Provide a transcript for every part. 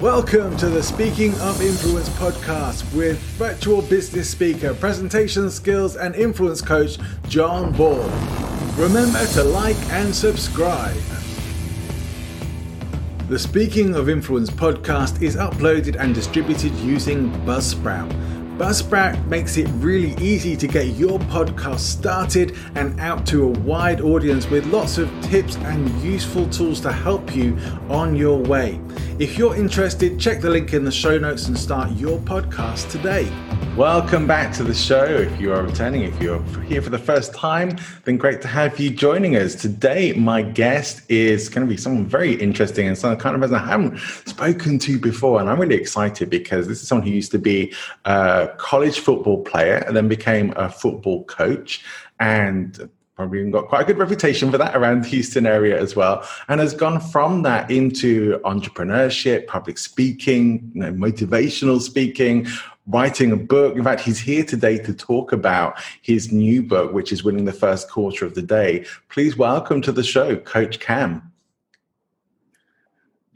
Welcome to the Speaking of Influence podcast with virtual business speaker, presentation skills, and influence coach John Ball. Remember to like and subscribe. The Speaking of Influence podcast is uploaded and distributed using Buzzsprout. Buzzsprout makes it really easy to get your podcast started and out to a wide audience with lots of tips and useful tools to help you on your way. If you're interested, check the link in the show notes and start your podcast today. Welcome back to the show. If you are returning, if you're here for the first time, then great to have you joining us. Today, my guest is going to be someone very interesting and someone kind of as I haven't spoken to before. And I'm really excited because this is someone who used to be a college football player and then became a football coach and probably got quite a good reputation for that around the Houston area as well, and has gone from that into entrepreneurship, public speaking, you know, motivational speaking, writing a book. In fact, he's here today to talk about his new book, which is winning the first quarter of the day. Please welcome to the show, Coach Cam.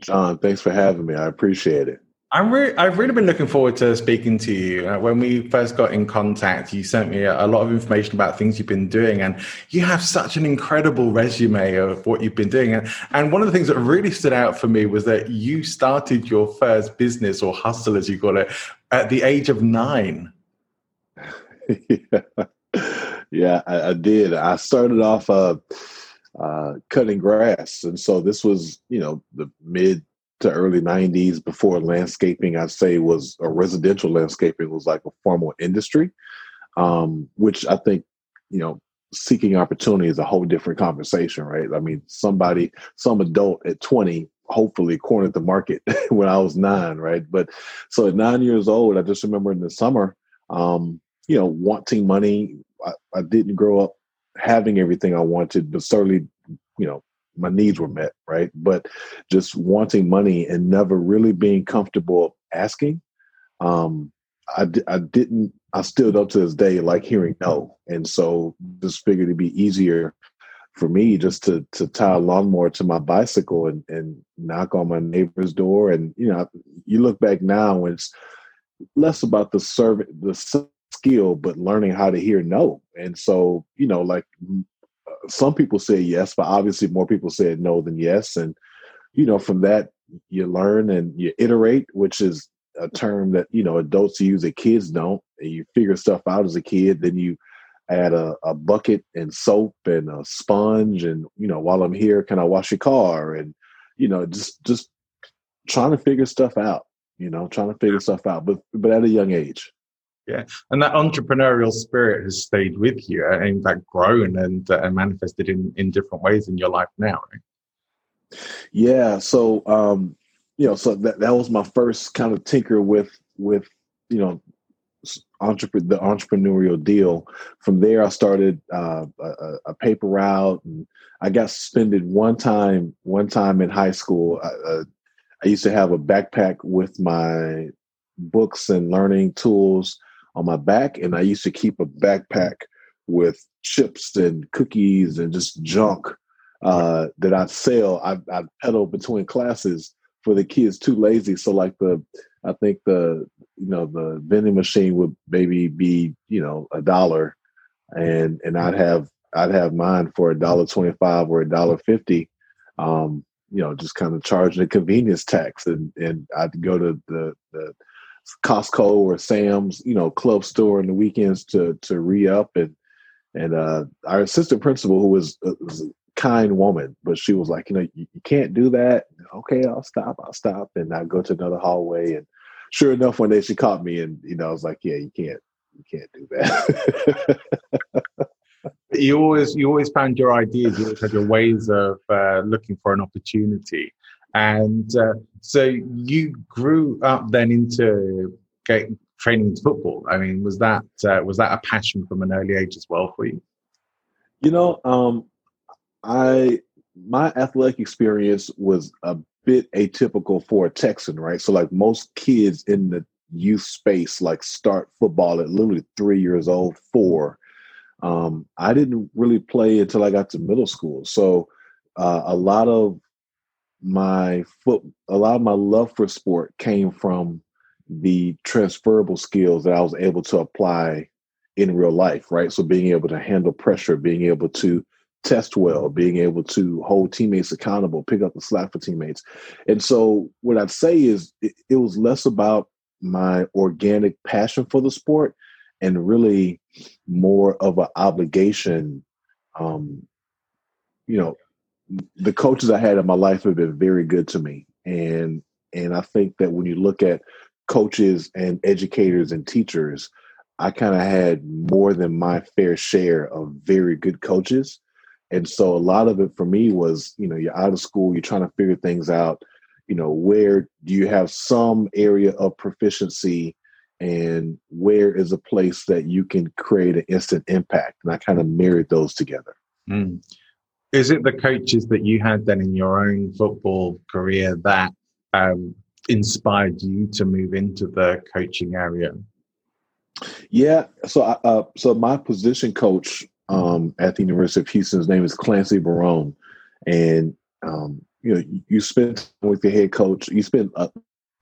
John, thanks for having me. I appreciate it. I'm re- I've really been looking forward to speaking to you. Uh, when we first got in contact, you sent me a, a, lot of information about things you've been doing, and you have such an incredible resume of what you've been doing. And, and one of the things that really stood out for me was that you started your first business or hustle, as you call it, at the age of nine. yeah, yeah I, I, did. I started off uh, uh, cutting grass, and so this was, you know, the mid to early 90s before landscaping i'd say was a residential landscaping was like a formal industry. Um, which i think you know seeking opportunity is a whole different conversation right? I mean somebody some adult at 20 hopefully cornered the market when i was nine right? But so at nine years old i just remember in the summer um, you know wanting money. I, I didn't grow up having everything i wanted but certainly you know my needs were met, right? But just wanting money and never really being comfortable asking, um, I, I didn't, I still up to this day like hearing no. And so just figured it'd be easier for me just to to tie a lawnmower to my bicycle and, and knock on my neighbor's door. And, you know, you look back now and it's less about the service, the skill, but learning how to hear no. And so, you know, like some people say yes, but obviously more people said no than yes. And, you know, from that, you learn and you iterate, which is a term that, you know, adults use that kids don't. And you figure stuff out as a kid. Then you add a, a bucket and soap and a sponge. And, you know, while I'm here, can I wash your car? And, you know, just, just trying to figure stuff out, you know, trying to figure stuff out, but, but at a young age. Yeah, and that entrepreneurial spirit has stayed with you, and in fact, grown and, uh, and manifested in in different ways in your life now, right? Yeah. So, um, you know, so that that was my first kind of tinker with with you know entrepreneur the entrepreneurial deal. From there, I started uh, a, a, paper route, and I got suspended one time. One time in high school, I, uh, I used to have a backpack with my books and learning tools on my back, and I used to keep a backpack with chips and cookies and just junk uh, that I'd sell. I, I'd peddle between classes for the kids too lazy. So like the, I think the you know the vending machine would maybe be you know a dollar, and and I'd have I'd have mine for a dollar twenty five or a dollar fifty. Um, you know, just kind of charging a convenience tax, and and I'd go to the the Costco or Sam's, you know, club store in the weekends to to re up and and uh, our assistant principal, who was, uh, was, a kind woman, but she was like, you know, you, you, can't do that. Okay, I'll stop. I'll stop, and I go to another hallway. And sure enough, one day she caught me, and you know, I was like, yeah, you can't, you can't do that. you always, you always found your ideas. You always had your ways of uh, looking for an opportunity. And uh, so you grew up then into getting, training into football. I mean, was that uh, was that a passion from an early age as well for you? You know, um, I my athletic experience was a bit atypical for a Texan, right? So, like most kids in the youth space, like start football at literally three years old, four. Um, I didn't really play until I got to middle school. So, uh, a lot of my foot a lot of my love for sport came from the transferable skills that I was able to apply in real life, right? So being able to handle pressure, being able to test well, being able to hold teammates accountable, pick up the slack for teammates. And so what I'd say is it, it was less about my organic passion for the sport and really more of an obligation um, you know the coaches I had in my life have been very good to me, and and I think that when you look at coaches and educators and teachers, I kind of had more than my fair share of very good coaches, and so a lot of it for me was you know you're out of school, you're trying to figure things out, you know where do you have some area of proficiency? And where is a place that you can create an instant impact? And i kind of married those together. Mm. Is it the coaches that you had then in your own football career that um, inspired you to move into the coaching area? Yeah, so uh, so my position coach um, at the University of Houston's name is Clancy Barone, and um, you know you spend with your head coach. You spend a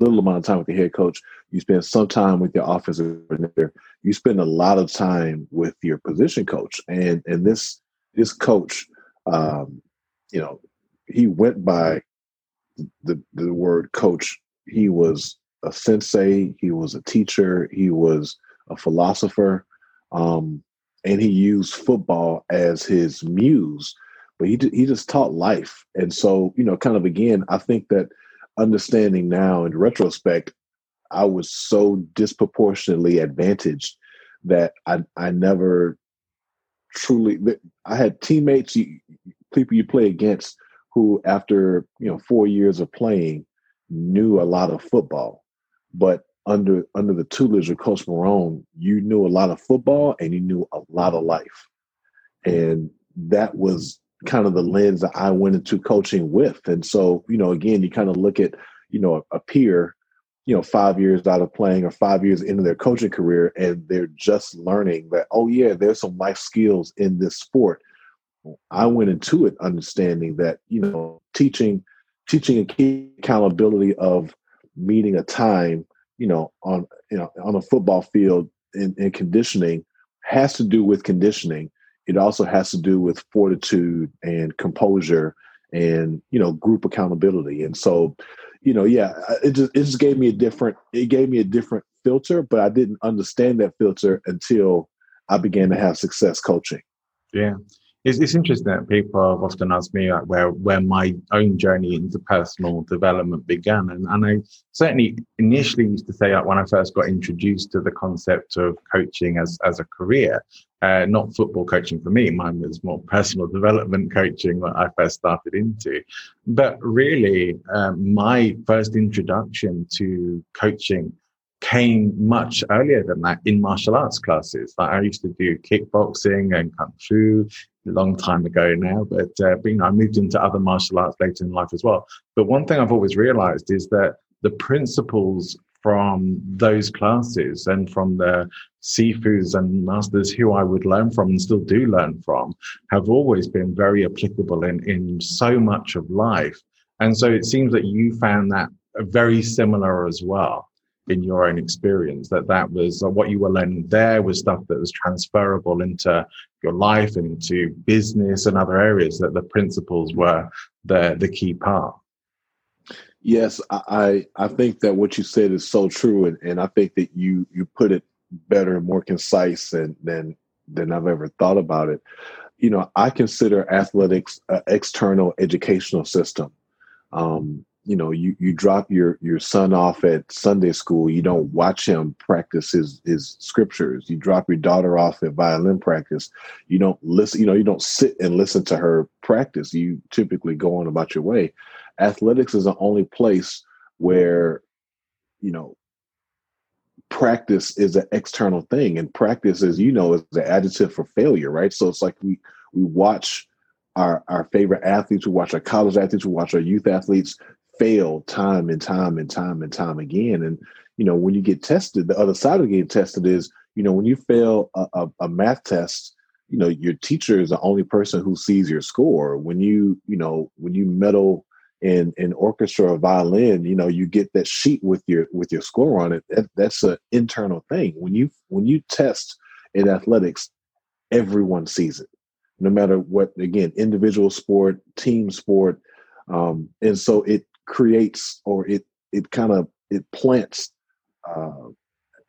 little amount of time with your head coach. You spend some time with your offensive coordinator. You spend a lot of time with your position coach, and and this this coach um, you know, he went by the the word coach. He was a sensei. He was a teacher. He was a philosopher, um, and he used football as his muse. But he he just taught life, and so you know, kind of again, I think that understanding now in retrospect, I was so disproportionately advantaged that I I never truly I had teammates, people you play against who after, you know, 4 years of playing knew a lot of football. But under under the tutelage of Coach Barone, you knew a lot of football and you knew a lot of life. And that was kind of the lens that I went into coaching with. And so, you know, again, you kind of look at, you know, a, a peer you know five years out of playing or five years into their coaching career and they're just learning that oh yeah there's some life skills in this sport. I went into it understanding that you know teaching teaching a key accountability of meeting a time you know on you know on a football field in conditioning has to do with conditioning. It also has to do with fortitude and composure and you know group accountability. And so you know, yeah, it just it just gave me a different it gave me a different filter, but I didn't understand that filter until I began to have success coaching. Yeah. It's, it's interesting that people have often asked me like where where my own journey into personal development began, and, and I certainly initially used to say like when I first got introduced to the concept of coaching as as a career, uh, not football coaching for me. Mine was more personal development coaching that I first started into. But really, um, my first introduction to coaching came much earlier than that in martial arts classes. Like I used to do kickboxing and kung fu a long time ago now, but, uh, you know, I moved into other martial arts later in life as well. But one thing I've always realized is that the principles from those classes and from the sifus and masters who I would learn from and still do learn from have always been very applicable in, in so much of life. And so it seems that you found that very similar as well in your own experience that that was uh, what you were learning there was stuff that was transferable into your life and into business and other areas that the principles were the the key part Yes, I I think that what you said is so true, and, and I think that you you put it better and more concise than than than I've ever thought about it. You know, I consider athletics an external educational system. Um, you know, you you drop your your son off at Sunday school. You don't watch him practice his his scriptures. You drop your daughter off at violin practice. You don't listen. You know, you don't sit and listen to her practice. You typically go on about your way athletics is the only place where you know practice is an external thing and practice as you know is the adjective for failure right so it's like we we watch our our favorite athletes we watch our college athletes we watch our youth athletes fail time and time and time and time again. And you know when you get tested the other side of getting tested is you know when you fail a, a, a math test you know your teacher is the only person who sees your score. When you you know when you medal in in orchestra or violin you know you get that sheet with your with your score on it. That, that's an internal thing. When you when you test in athletics everyone sees it no matter what again individual sport team sport um, and so it creates or it it kind of it plants uh,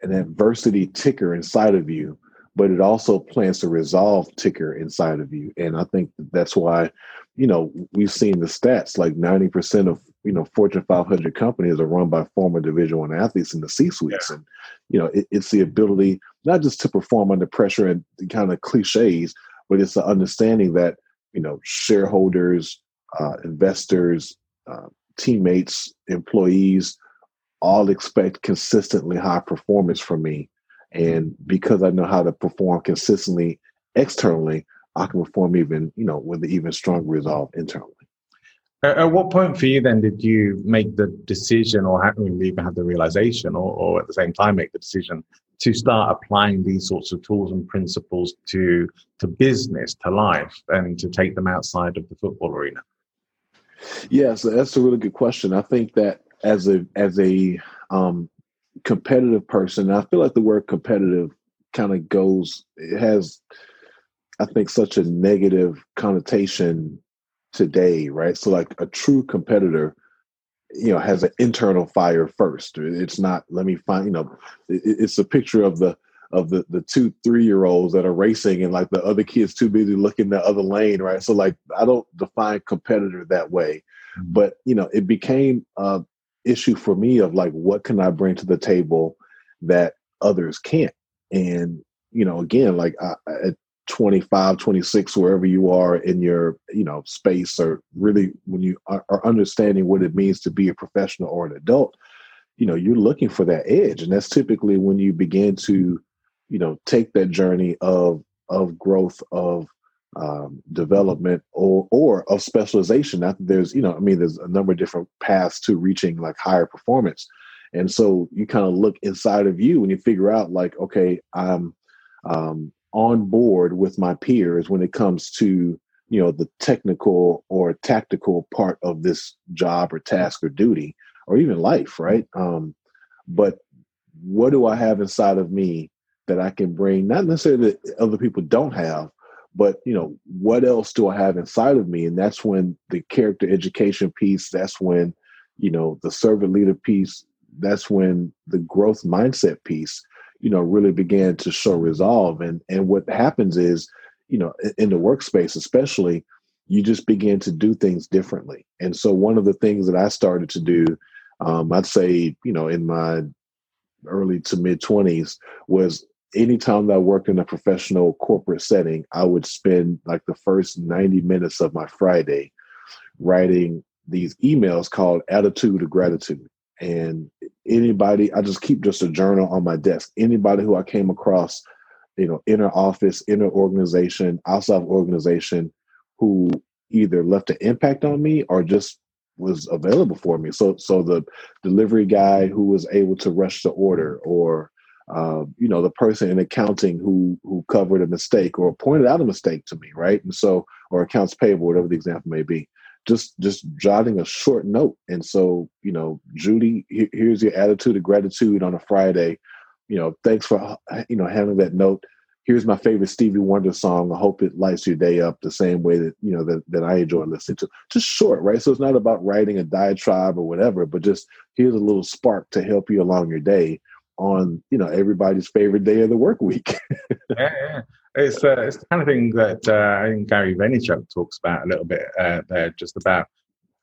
an adversity ticker inside of you but it also plants a resolve ticker inside of you and i think that's why you know, we've seen the stats like 90% of, you know, Fortune 500 companies are run by former Division One athletes in the C suites. Yeah. And, you know, it, it's the ability not just to perform under pressure and kind of cliches, but it's the understanding that, you know, shareholders, uh, investors, uh, teammates, employees all expect consistently high performance from me. And because I know how to perform consistently externally, I can perform even, you know, with even stronger resolve internally. At what point for you then did you make the decision, or even have the realization, or, or at the same time make the decision to start applying these sorts of tools and principles to to business, to life, and to take them outside of the football arena? Yeah, so that's a really good question. I think that as a as a um, competitive person, I feel like the word competitive kind of goes. It has I think, such a negative connotation today, right? So, like a true competitor, you know, has an internal fire first. It's not, let me find, you know, it's a picture of the, of the the two three year olds that are racing and like the other kids too busy looking the other lane right? So like i don't define competitor that way. Mm-hmm. but you know it became a issue for me of like what can i bring to the table that others can't? And you know again like I, at 25 26 wherever you are in your you know space or really when you are, are, understanding what it means to be a professional or an adult you know you're looking for that edge. And that's typically when you begin to you know take that journey of of growth of um, development or or of specialization. That there's you know i mean there's a number of different paths to reaching like higher performance. And so you kind of look inside of you and you figure out like okay i'm um, on board with my peers when it comes to you know the technical or tactical part of this job or task or duty or even life right? Um but what do i have inside of me that i can bring not necessarily that other people don't have but you know what else do i have inside of me? And that's when the character education piece that's when you know the servant leader piece that's when the growth mindset piece you know really began to show resolve. And and what happens is you know in the workspace especially you just begin to do things differently. And so one of the things that i started to do um, i'd say you know in my early to mid 20s was anytime that i worked in a professional corporate setting i would spend like the first 90 minutes of my friday writing these emails called attitude of gratitude. And anybody i just keep just a journal on my desk. Anybody who i came across you know inner office inner organization outside organization who either left an impact on me or just was available for me. So so the delivery guy who was able to rush the order or uh, you know the person in accounting who who covered a mistake or pointed out a mistake to me right and so or accounts payable whatever the example may be just just jotting a short note and so you know judy here's your attitude of gratitude on a friday you know thanks for you know having that note here's my favorite Stevie Wonder song. I hope it lights your day up the same way that you know that, that I enjoy listening to. Just short, right? So it's not about writing a diatribe or whatever, but just here's a little spark to help you along your day on you know everybody's favorite day of the work week. yeah, yeah, it's uh, it's the kind of thing that uh, I think Gary Vaynerchuk talks about a little bit uh, there, just about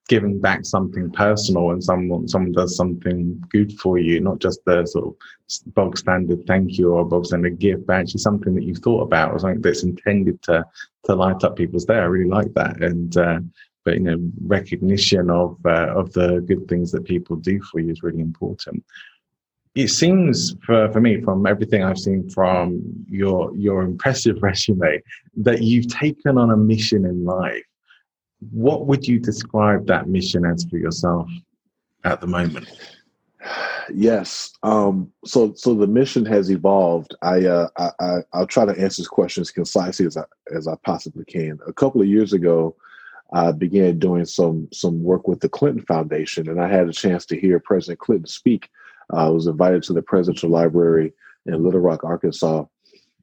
giving back something personal and someone someone does something good for you, not just the sort of bog standard thank you or bog standard gift, but actually something that you've thought about or something that's intended to to light up people's day. I really like that, and uh, but you know recognition of uh, of the good things that people do for you is really important. It seems for, for me, from everything I've seen from your your impressive resume, that you've taken on a mission in life what would you describe that mission as for yourself at the moment? Yes. Um, so so the mission has evolved. I, uh, I, I will try to answer this question as concisely as I as I possibly can. A couple of years ago, I began doing some some work with the Clinton Foundation, and I had a chance to hear President Clinton speak. I was invited to the Presidential Library in Little Rock, Arkansas,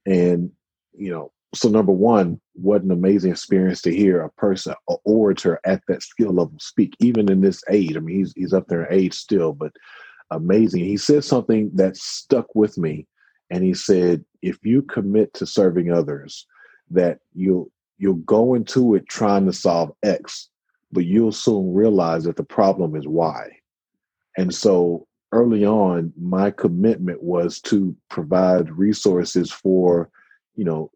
and you know so number one, what an amazing experience to hear a person, an orator at that skill level speak, even in this age. I mean, he's he's up there in age still, but amazing. He said something that stuck with me, and he said, "If you commit to serving others, that you'll you'll go into it trying to solve X, but you'll soon realize that the problem is Y." And so early on, my commitment was to provide resources for, you know,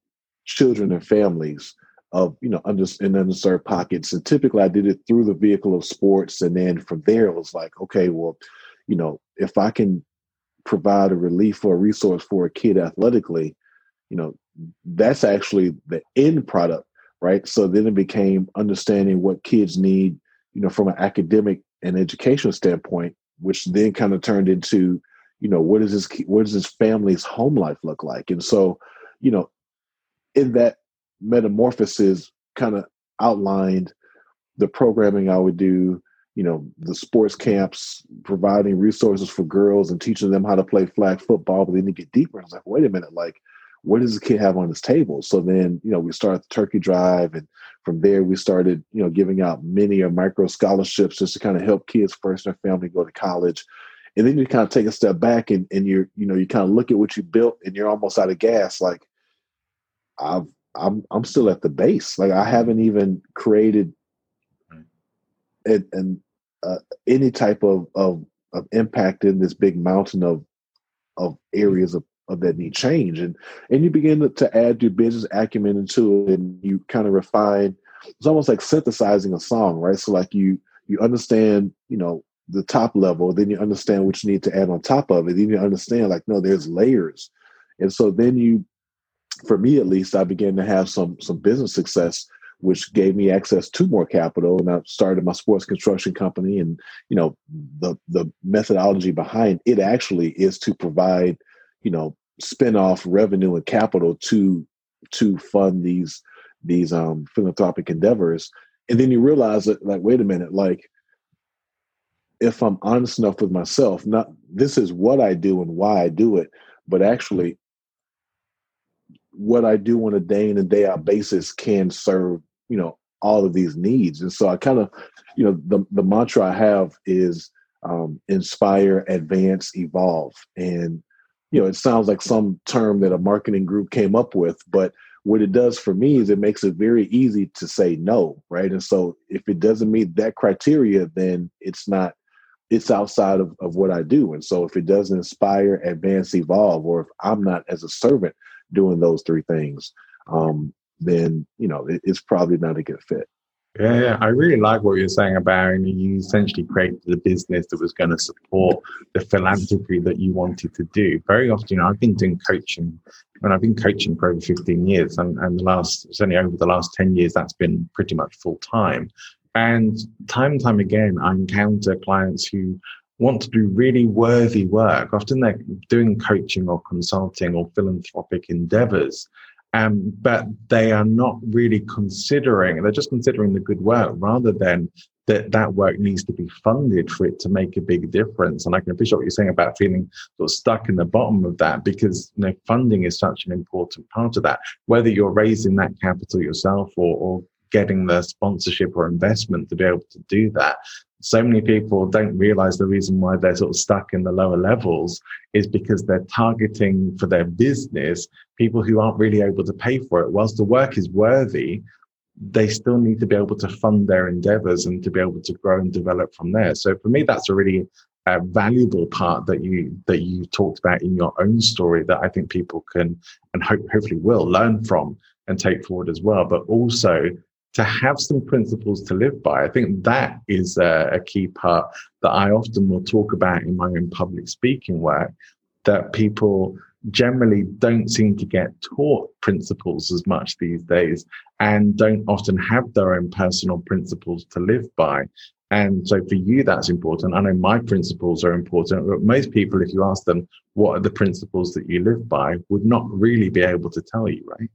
children and families of you know under in underserved pockets. And typically i did it through the vehicle of sports. And then from there it was like okay well you know if i can provide a relief or a resource for a kid athletically you know that's actually the end product right? So then it became understanding what kids need you know from an academic and educational standpoint which then kind of turned into you know what is this what does this family's home life look like and so you know in that metamorphosis kind of outlined the programming I would do, you know, the sports camps, providing resources for girls and teaching them how to play flag football. But then you get deeper, I was like, wait a minute, like, what does the kid have on his table? So then, you know, we started the turkey drive, and from there we started, you know, giving out mini or micro scholarships just to kind of help kids first and their family go to college. And then you kind of take a step back and, and you're, you know, you kind of look at what you built and you're almost out of gas. Like, I've I'm I'm still at the base. Like I haven't even created and, and uh, any type of, of of impact in this big mountain of of areas of, of that need change. And and you begin to, add your business acumen into it, and you kind of refine. It's almost like synthesizing a song, right? So like you you understand, you know, the top level, then you understand what you need to add on top of it. Then you understand, like, no, there's layers. And so then you for me at least, I began to have some some business success, which gave me access to more capital. And I started my sports construction company. And you know, the the methodology behind it actually is to provide, you know, spin off revenue and capital to to fund these these um, philanthropic endeavors. And then you realize that, like, wait a minute, like if I'm honest enough with myself, not this is what I do and why I do it, but actually what I do on a day in and day out basis can serve, you know, all of these needs. And so I kind of, you know, the, the mantra I have is um, inspire, advance, evolve. And, you know, it sounds like some term that a marketing group came up with, but what it does for me is it makes it very easy to say no, right? And so if it doesn't meet that criteria, then it's not, it's outside of, of what I do. And so if it doesn't inspire, advance, evolve, or if I'm not as a servant doing those three things, um, then you know it, it's probably not a good fit. Yeah, yeah, I really like what you're saying about you, know, you essentially created a business that was going to support the philanthropy that you wanted to do. Very often, you know, I've been doing coaching, and I've been coaching for over 15 years, and, and the last, certainly over the last 10 years, that's been pretty much full time. And time and time again, I encounter clients who want to do really worthy work. Often they're doing coaching or consulting or philanthropic endeavors, um, but they are not really considering, they're just considering the good work rather than that that work needs to be funded for it to make a big difference. And I can appreciate what you're saying about feeling sort of stuck in the bottom of that because you know, funding is such an important part of that. Whether you're raising that capital yourself or, or getting the sponsorship or investment to be able to do that. So many people don't realize the reason why they're sort of stuck in the lower levels is because they're targeting for their business people who aren't really able to pay for it. Whilst the work is worthy, they still need to be able to fund their endeavors and to be able to grow and develop from there. So for me, that's a really uh, valuable part that you that you talked about in your own story that I think people can and hope, hopefully will learn from and take forward as well. But also to have some principles to live by. I think that is a, a key part that I often will talk about in my own public speaking work. That people generally don't seem to get taught principles as much these days and don't often have their own personal principles to live by. And so for you, that's important. I know my principles are important, but most people, if you ask them, what are the principles that you live by, would not really be able to tell you, right?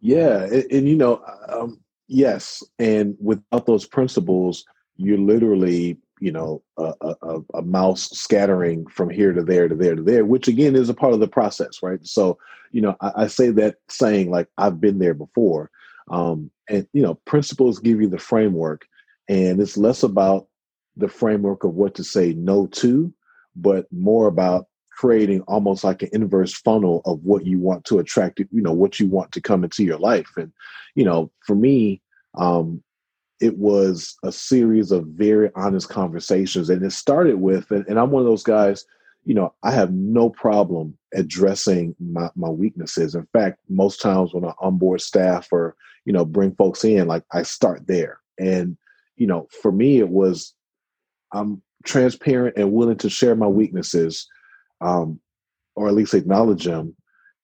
Yeah. And, and you know, um, yes. And without those principles, you're literally you know a, a, a, mouse scattering from here to there to there to there which again is a part of the process right so you know i, I say that saying like i've been there before um, and you know principles give you the framework and it's less about the framework of what to say no to but more about creating almost like an inverse funnel of what you want to attract you know what you want to come into your life and you know for me um it was a series of very honest conversations. And it started with, and, and, I'm one of those guys, you know, I have no problem addressing my, my weaknesses. In fact, most times when I onboard staff or, you know, bring folks in, like I start there. And, you know, for me, it was, I'm transparent and willing to share my weaknesses, um, or at least acknowledge them.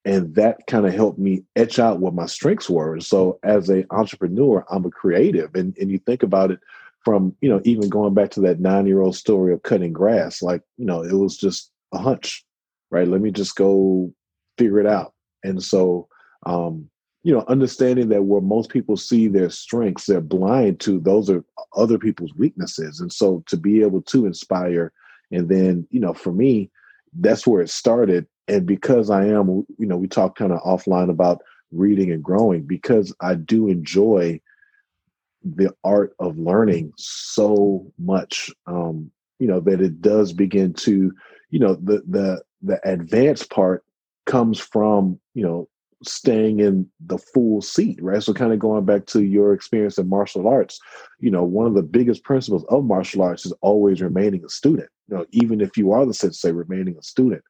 And that kind of helped me etch out what my strengths were. And so as an entrepreneur i'm a creative. And, and you think about it from you know even going back to that nine year old story of cutting grass like you know it was just a hunch right? Let me just go figure it out. And so um you know understanding that where most people see their strengths they're blind to those are other people's weaknesses. And so to be able to inspire and then you know for me that's where it started. And because I am, you know, we talk kind of offline about reading and growing because I do enjoy the art of learning so much, um, you know, that it does begin to, you know, the the the advanced part comes from, you know, staying in the full seat, right? So kind of going back to your experience in martial arts, you know, one of the biggest principles of martial arts is always remaining a student. You know, even if you are the sensei, remaining a student.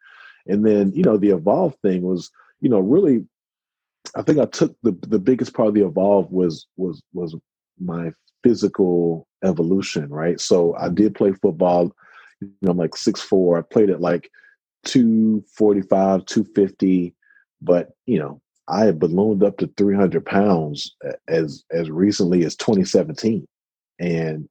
And then, you know, the evolve thing was, you know, really I think I took the the biggest part of the evolve was was was my physical evolution, right? So I did play football, you know, I'm like six four. I played at like 245, 250, but you know, I had ballooned up to 300 pounds as as recently as 2017. And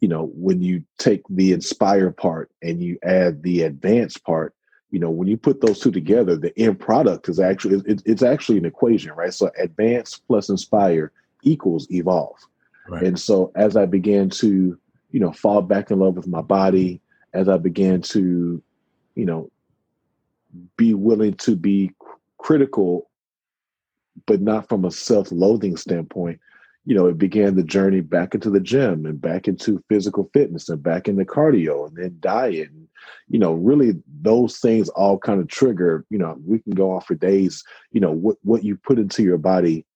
you know, when you take the inspire part and you add the advanced part, you know when you put those two together the end product is actually it, it's actually an equation right so advance plus inspire equals evolve right. and so as i began to you know fall back in love with my body as i began to you know be willing to be critical but not from a self-loathing standpoint you know, it began the journey back into the gym and back into physical fitness and back into cardio and then diet. And, you know, really those things all kind of trigger, you know, we can go on for days, you know, what, what you put into your body,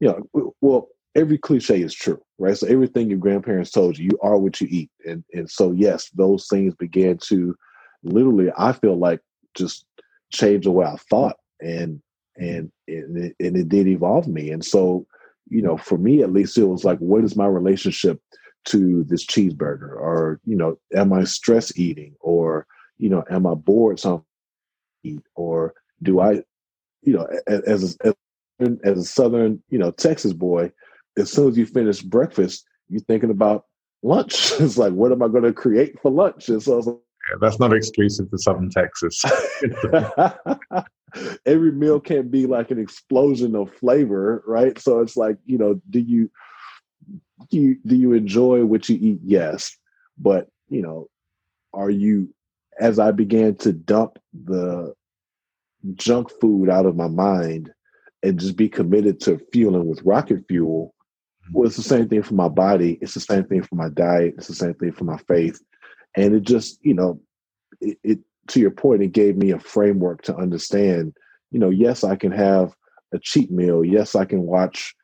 you know, well, every cliche is true, right? So everything your grandparents told you, you are what you eat. And, and so, yes, those things began to literally, I feel like just change the way I thought. And, and, and it, and it did evolve me. And so, you know, for me at least, it was like, what is my relationship to this cheeseburger? Or, you know, am I stress eating? Or, you know, am I bored something eat? Or do I, you know, as a, as a Southern, you know, Texas boy, as soon as you finish breakfast, you're thinking about lunch. it's like, what am I going to create for lunch? And so yeah, that's not exclusive to Southern Texas. every meal can't be like an explosion of flavor, right? So it's like, you know, do you do you do you enjoy what you eat? Yes, but you know, are you? As I began to dump the junk food out of my mind and just be committed to fueling with rocket fuel, well, it's the same thing for my body. It's the same thing for my diet. It's the same thing for my faith. And it just, you know, it, it to your point, it gave me a framework to understand, you know, yes, I can have a cheat meal. Yes, I can watch,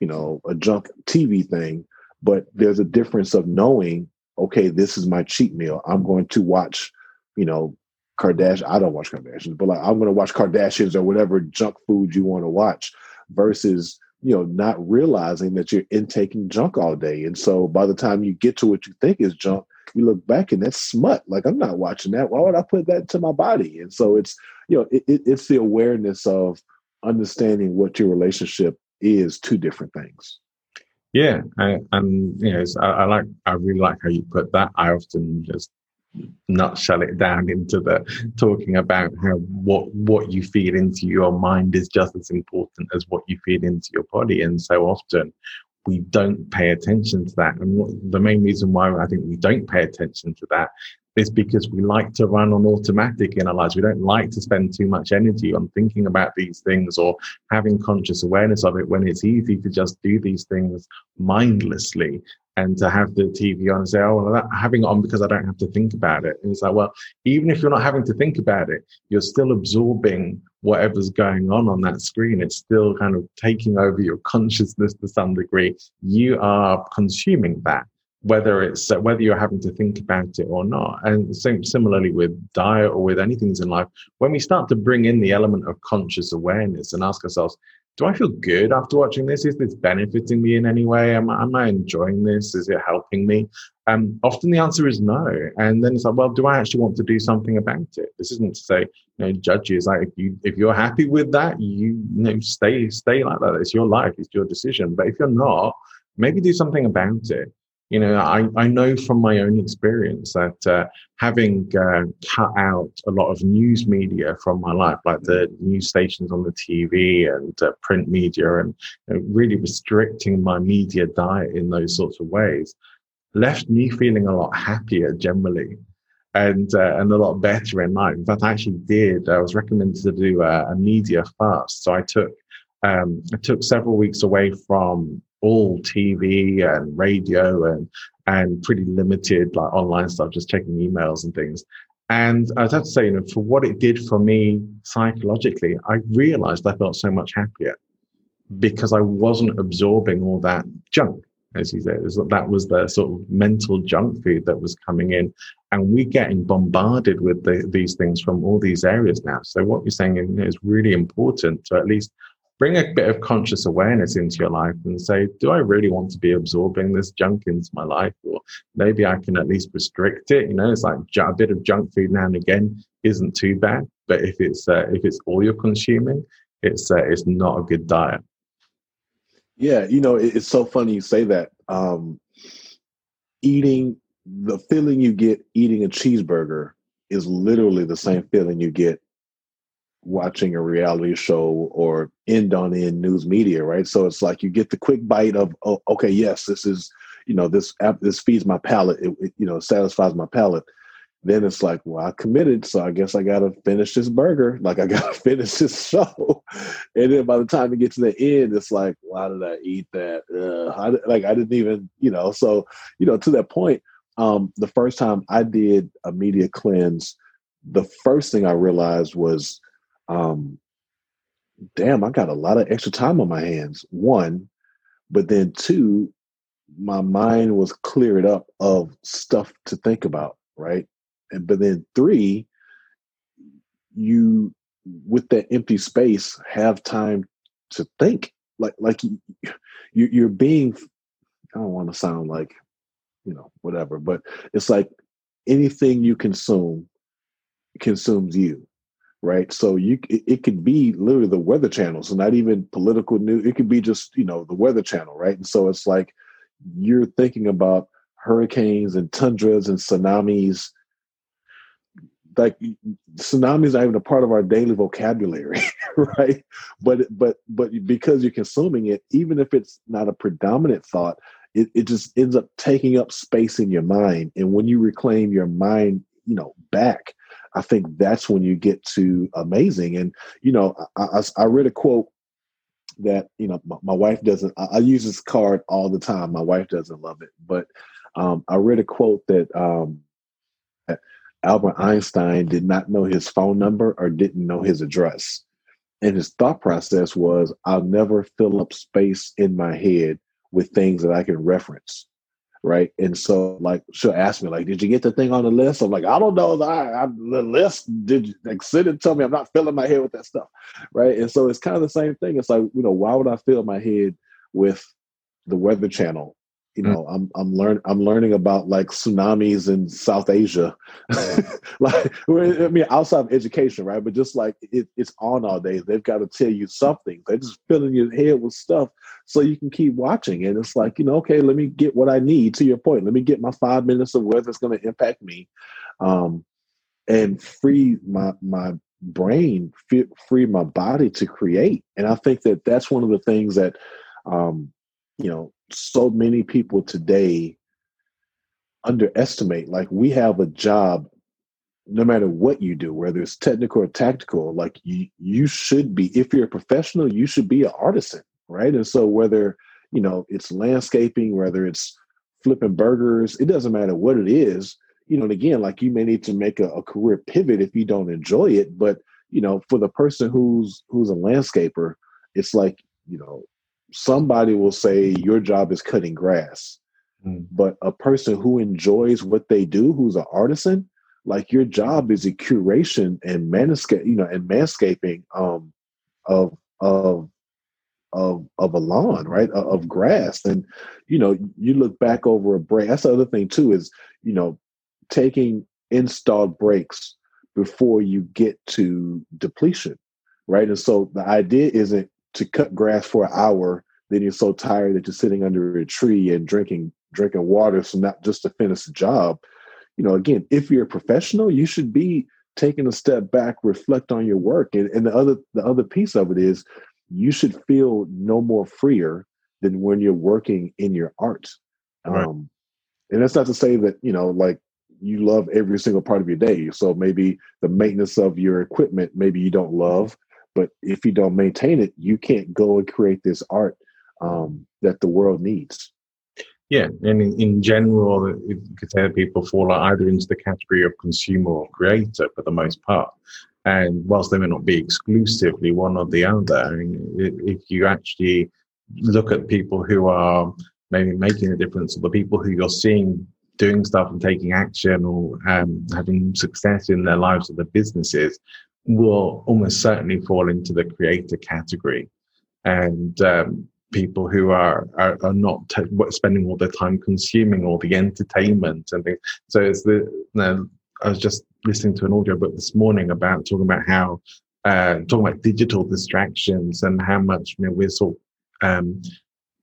you know, a junk TV thing, but there's a difference of knowing, okay, this is my cheat meal. I'm going to watch, you know, Kardashian. I don't watch Kardashians, but like I'm going to watch Kardashians or whatever junk food you want to watch versus you know not realizing that you're intaking junk all day and so by the time you get to what you think is junk you look back and that's smut. Like i'm not watching that. Why would i put that into my body? And so it's you know it, it, it's the awareness of understanding what your relationship is to different things. Yeah I, and you know I, I like i really like how you put that. I often just nutshell it down into the talking about how what what you feed into your mind is just as important as what you feed into your body. And so often we don't pay attention to that and what, the main reason why i think we don't pay attention to that is because we like to run on automatic in our lives. We don't like to spend too much energy on thinking about these things or having conscious awareness of it when it's easy to just do these things mindlessly and to have the TV on and say, oh, well, having it on because I don't have to think about it. And it's like, well, even if you're not having to think about it, you're still absorbing whatever's going on on that screen. It's still kind of taking over your consciousness to some degree. You are consuming that whether it's uh, whether you're having to think about it or not and same, similarly with diet or with anything in life when we start to bring in the element of conscious awareness and ask ourselves do i feel good after watching this? Is this benefiting me in any way? Am, am i enjoying this? Is it helping me? Um, often the answer is no. And then it's like well do i actually want to do something about it? This isn't to say you know judge you. Like if you if you're happy with that you, you know stay stay like that. It's your life. It's your decision. But if you're not maybe do something about it you know, I, I know from my own experience that uh, having uh, cut out a lot of news media from my life, like the news stations on the TV and uh, print media, and really restricting my media diet in those sorts of ways, left me feeling a lot happier generally. And uh, and a lot better in life. In fact, I actually did. I was recommended to do a, a media fast, so I took um, I took several weeks away from all TV and radio and and pretty limited like online stuff, just checking emails and things. And I have to say, you know, for what it did for me psychologically, I realized I felt so much happier because I wasn't absorbing all that junk, as you said. That was the sort of mental junk food that was coming in. And we're getting bombarded with the, these things from all these areas now. So what you're saying is really important to at least bring a bit of conscious awareness into your life and say, do I really want to be absorbing this junk into my life? Or maybe I can at least restrict it. You know, it's like a bit of junk food now and again isn't too bad. But if it's uh, if it's all you're consuming, it's uh, it's not a good diet. Yeah, you know, it's so funny you say that. Um, eating the feeling you get eating a cheeseburger is literally the same feeling you get watching a reality show or end on end news media, right? So it's like you get the quick bite of, oh, okay, yes, this is, you know, this this feeds my palate, it, it, you know, satisfies my palate. Then it's like, well, I committed, so I guess I got to finish this burger. Like I got to finish this show. And then by the time you get to the end, it's like, why did I eat that? Like I didn't even, you know. So you know, to that point, um, the first time I did a media cleanse, the first thing I realized was um, damn, I got a lot of extra time on my hands. One, but then two, my mind was cleared up of stuff to think about, right? And but then three, you with that empty space have time to think. Like like you, you're being. I don't want to sound like, you know, whatever, but it's like anything you consume consumes you right? So you it, it, could be literally the weather channel, so not even political news. It could be just you know the weather channel, right? And so it's like you're thinking about hurricanes and tundras and tsunamis. Like tsunamis are even a part of our daily vocabulary, right? But but but because you're consuming it, even if it's not a predominant thought, it, it just ends up taking up space in your mind. And when you reclaim your mind, you know, back, I think that's when you get to amazing. And, you know, I, I, I read a quote that, you know, my, my wife doesn't, I, I, use this card all the time. My wife doesn't love it, but um, I read a quote that, um, that Albert Einstein did not know his phone number or didn't know his address. And his thought process was, I'll never fill up space in my head with things that I can reference. Right. And so like she'll ask me, like, did you get the thing on the list? I'm like, I don't know. I, I the list did you like send it to me. I'm not filling my head with that stuff. Right. And so it's kind of the same thing. It's like, you know, why would I fill my head with the weather channel you mm. know i'm i'm learn i'm learning about like tsunamis in south asia. Like i mean outside of education right? But just like it, it's on all day they've got to tell you something. They're just filling your head with stuff so you can keep watching. And it's like you know okay let me get what i need to your point. Let me get my five minutes of weather that's going to impact me um and free my my brain free my body to create. And i think that that's one of the things that um you know so many people today underestimate like we have a job no matter what you do whether it's technical or tactical like you you should be if you're a professional you should be an artisan right? And so whether you know it's landscaping whether it's flipping burgers it doesn't matter what it is you know and again like you may need to make a, a career pivot if you don't enjoy it but you know for the person who's who's a landscaper it's like you know somebody will say your job is cutting grass. Mm. But a person who enjoys what they do, who's an artisan, like your job is a curation and manscape, you know, and manscaping um, of of of of a lawn, right? Of grass. And you know, you look back over a break. That's the other thing too, is you know, taking installed breaks before you get to depletion. Right. And so the idea isn't to cut grass for an hour, then you're so tired that you're sitting under a tree and drinking drinking water, so not just to finish the job. You know, again, if you're a professional, you should be taking a step back, reflect on your work. And, and the other the other piece of it is you should feel no more freer than when you're working in your art. Right. Um, and that's not to say that, you know, like you love every single part of your day. So maybe the maintenance of your equipment, maybe you don't love, but if you don't maintain it, you can't go and create this art um, that the world needs. Yeah, and in, in general, you could say that people fall either into the category of consumer or creator for the most part. And whilst they may not be exclusively one or the other, I mean, if you actually look at people who are maybe making a difference, or the people who you're seeing doing stuff and taking action or um, having success in their lives or their businesses, will almost certainly fall into the creator category. And um, people who are are, are not t- spending all their time consuming all the entertainment and things. So it's the you know, I was just listening to an audiobook this morning about talking about how uh, talking about digital distractions and how much you know we're sort of, um,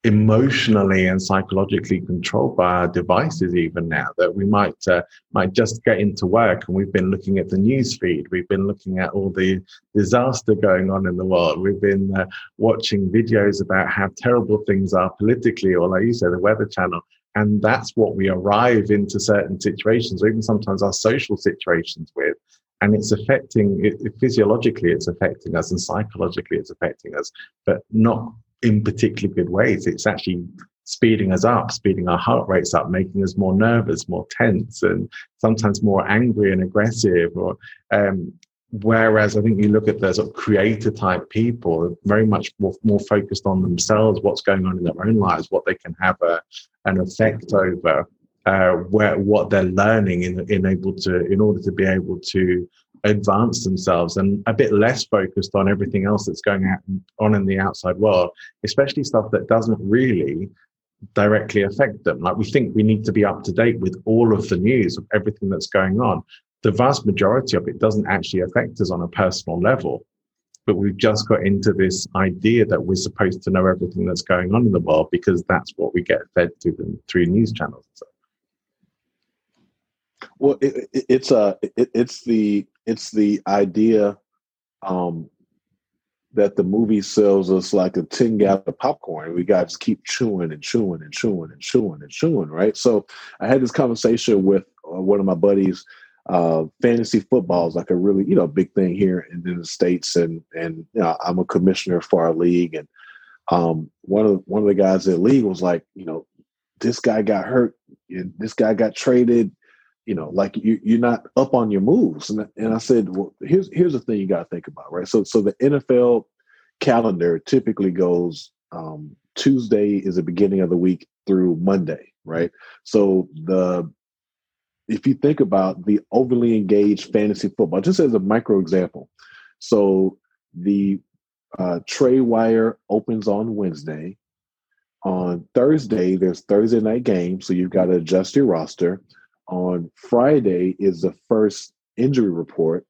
emotionally and psychologically controlled by our devices even now that we might uh, might just get into work and we've been looking at the news feed we've been looking at all the disaster going on in the world we've been uh, watching videos about how terrible things are politically or like you said the weather channel and that's what we arrive into certain situations or even sometimes our social situations with and it's affecting it, physiologically it's affecting us and psychologically it's affecting us but not in particularly good ways. It's actually speeding us up, speeding our heart rates up, making us more nervous, more tense, and sometimes more angry and aggressive. Or um, whereas I think you look at the sort of creator type people, very much more, more focused on themselves, what's going on in their own lives, what they can have a, an effect over. Uh, where what they're learning in, in able to in order to be able to advance themselves and a bit less focused on everything else that's going on in the outside world, especially stuff that doesn't really directly affect them. Like we think we need to be up to date with all of the news of everything that's going on. The vast majority of it doesn't actually affect us on a personal level. But we've just got into this idea that we're supposed to know everything that's going on in the world because that's what we get fed through them through news channels. Well, it, it, it's a uh, it, it's the it's the idea um, that the movie sells us like a tin gallon of popcorn. We got to keep chewing and chewing and chewing and chewing and chewing, right? So I had this conversation with uh, one of my buddies. Uh, fantasy football is like a really, you know, big thing here in, the States. And, and, you know, I'm a commissioner for our league. And um, one of, the, one of the guys at league was like, you know, this guy got hurt and this guy got traded you know, like you, you're not up on your moves. And, and I said, well, here's here's the thing you got to think about, right? So so the NFL calendar typically goes um, Tuesday is the beginning of the week through Monday, right? So the if you think about the overly engaged fantasy football, just as a micro example, so the uh, trade wire opens on Wednesday. On Thursday, there's Thursday night game, so you've got to adjust your roster. On Friday is the first injury report.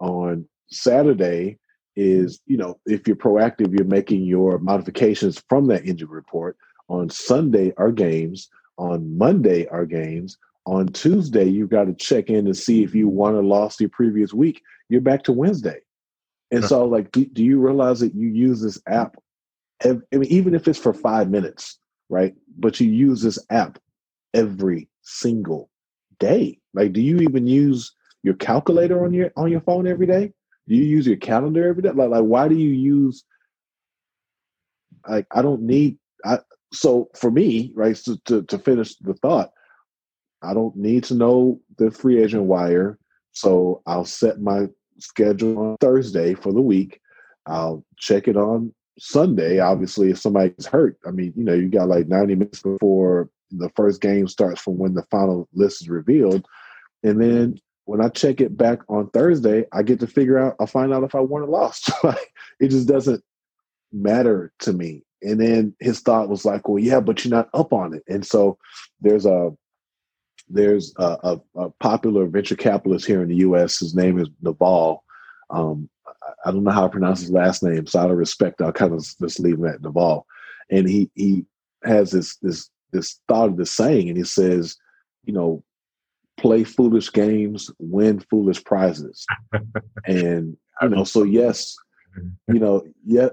On Saturday is, mm-hmm. you know, if you're proactive, you're making your modifications from that injury report. On Sunday are games. On Monday are games. On Tuesday, you've got to check in to see if you mm-hmm. won or lost your previous week. You're back to Wednesday. And so, like, do, do you realize that you use this app? I mean, even if it's for five minutes, right? But you use this app every single day? Like, do you even use your calculator on your on your phone every day? Do you use your calendar every day? Like, like why do you use? Like, I don't need. I so for me, right? So to to finish the thought, I don't need to know the free agent wire. So I'll set my schedule on Thursday for the week. I'll check it on Sunday. Obviously, if somebody's hurt, I mean, you know, you got like 90 minutes before the first game starts from when the final list is revealed. And then when I check it back on Thursday, I get to figure out, I'll find out if I won or lost. it just doesn't matter to me. And then his thought was like, well, yeah, but you're not up on it. And so there's a, there's a, a, a popular venture capitalist here in the U.S. His name is Naval. Um, I don't know how to pronounce his last name, so out of respect, I'll kind of just leave him at Naval. And he he has this this this thought of the saying, and he says, you know, play foolish games, win foolish prizes, and you know, so yes, you know, yeah,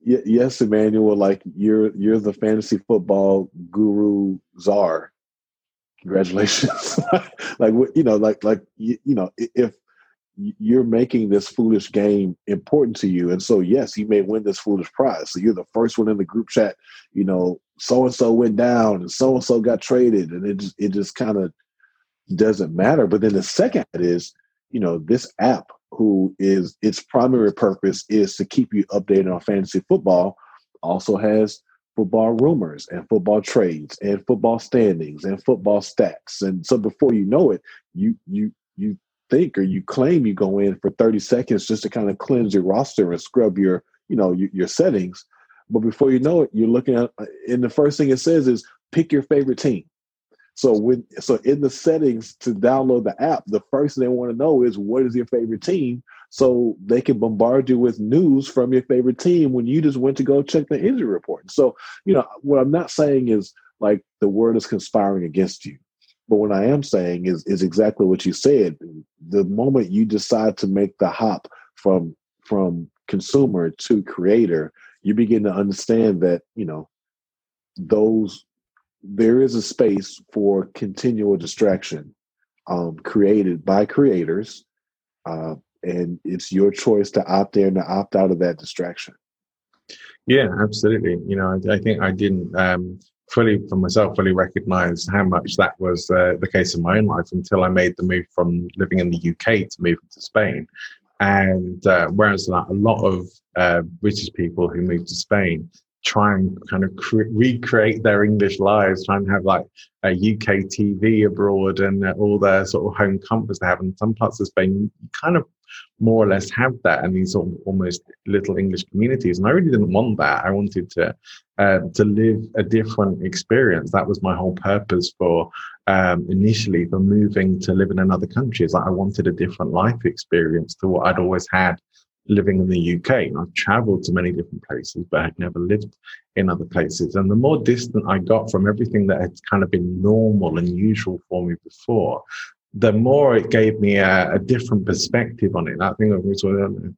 yes, Emmanuel, like you're you're the fantasy football guru czar. Congratulations! like you know, like like you, you know, if you're making this foolish game important to you. And so, yes, you may win this foolish prize. So you're the first one in the group chat, you know, so and so went down and so and so got traded. And it just, it just kind of doesn't matter. But then the second is, you know, this app who is its primary purpose is to keep you updated on fantasy football also has football rumors and football trades and football standings and football stats. And so before you know it, you you you think or you claim you go in for 30 seconds just to kind of cleanse your roster and scrub your you know your, your settings but before you know it you're looking at uh, and the first thing it says is pick your favorite team. So when so in the settings to download the app the first thing they want to know is what is your favorite team? So they can bombard you with news from your favorite team when you just went to go check the injury report. So you know what i'm not saying is like the word is conspiring against you. But what I am saying is is exactly what you said. The moment you decide to make the hop from from consumer to creator, you begin to understand that, you know, those there is a space for continual distraction um, created by creators. Uh, and it's your choice to opt in to opt out of that distraction. Yeah, absolutely. You know, I, I think I didn't um, fully for myself fully recognize how much that was uh, the case in my own life until I made the move from living in the UK to moving to Spain. And uh, whereas like, a lot of uh, British people who move to Spain try and kind of cre- recreate their English lives, try and have like a UK TV abroad and all their sort of home comforts they have in some parts of Spain, kind of more or less have that and these sort of almost little English communities. And I really didn't want that. I wanted to uh, to live a different experience. That was my whole purpose for um, initially for moving to live in another country. Is that I wanted a different life experience to what I'd always had living in the UK. I've traveled to many different places, but I'd never lived in other places. And the more distant I got from everything that had kind of been normal and usual for me before, the more it gave me a, a different perspective on it. I think a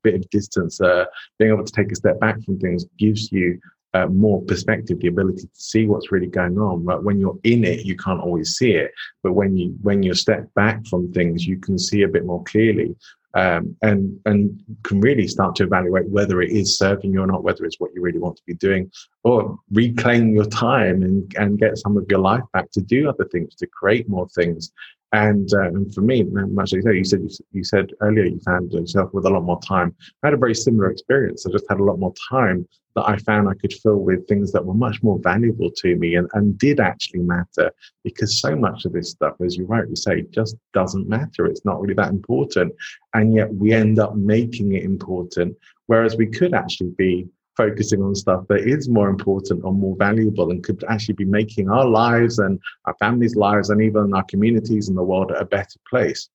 bit of distance, uh, being able to take a step back from things gives you uh, more perspective, the ability to see what's really going on. But when you're in it, you can't always see it. But when you when you step back from things, you can see a bit more clearly um, and and can really start to evaluate whether it is serving you or not, whether it's what you really want to be doing, or reclaim your time and and get some of your life back to do other things, to create more things. And, uh, and for me, much like you said, you said you said earlier you found yourself with a lot more time. I had a very similar experience. I just had a lot more time that I found I could fill with things that were much more valuable to me and, and did actually matter because so much of this stuff, as you rightly say, just doesn't matter. It's not really that important. And yet we end up making it important, whereas we could actually be focusing on stuff that is more important or more valuable and could actually be making our lives and our families' lives and even our communities and the world a better place.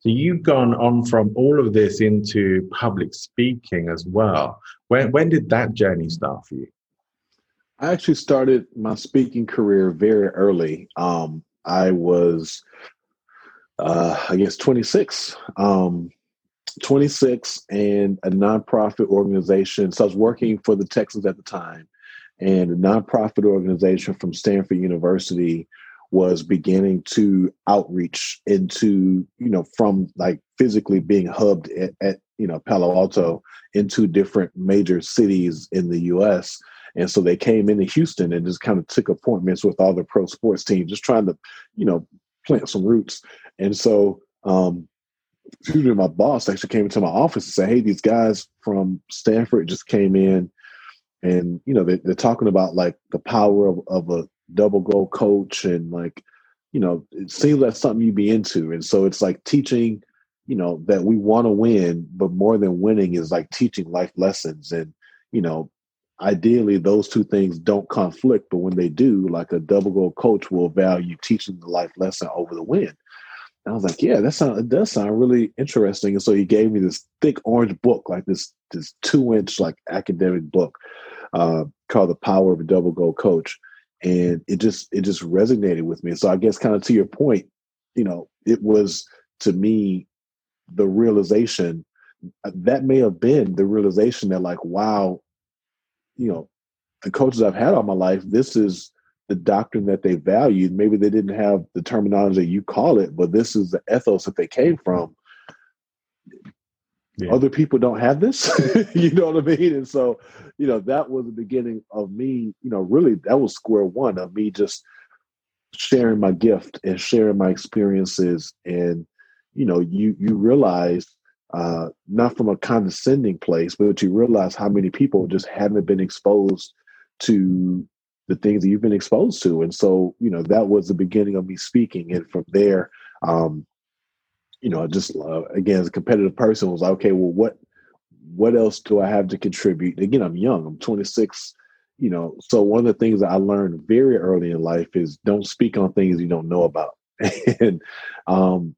So you've gone on from all of this into public speaking as well. When when did that journey start for you? I actually started my speaking career very early. Um, I was, uh, I guess, 26. Um, 26 and a nonprofit organization. So I was working for the Texans at the time, and a nonprofit organization from Stanford University was beginning to outreach into, you know, from like physically being hubbed at, at you know, Palo Alto into different major cities in the US. And so they came into Houston and just kind of took appointments with all the pro sports teams, just trying to, you know, plant some roots. And so um, excuse me, my boss actually came into my office and said, "Hey, these guys from Stanford just came in, and you know they, are talking about like the power of, of a double goal coach, and like you know it seems like something you'd be into, and so it's like teaching, you know, that we want to win, but more than winning is like teaching life lessons, and you know." Ideally, those two things don't conflict, but when they do, like a double goal coach will value teaching the life lesson over the win I was like, yeah, that sound it does sound really interesting. And so he gave me this thick orange book, like this this two inch like academic book uh, called The Power of a Double Goal Coach. And it just it just resonated with me. So I guess kind of to your point, you know, it was to me the realization uh, that may have been the realization that like, wow, you know, the coaches I've had all my life, this is the doctrine that they valued. Maybe they didn't have the terminology you call it, but this is the ethos that they came from. Yeah. Other people don't have this, you know what I mean? And so, you know, that was the beginning of me, you know, really that was square one of me just sharing my gift and sharing my experiences. And, you know, you you realize uh not from a condescending place, but you realize how many people just haven't been exposed to the things that you've been exposed to. And so, you know, that was the beginning of me speaking. And from there, um, you know, I just uh, again, as a competitive person, was like, okay, well, what what else do I have to contribute? Again, I'm young. I'm 26. You know, so one of the things that I learned very early in life is don't speak on things you don't know about. and um,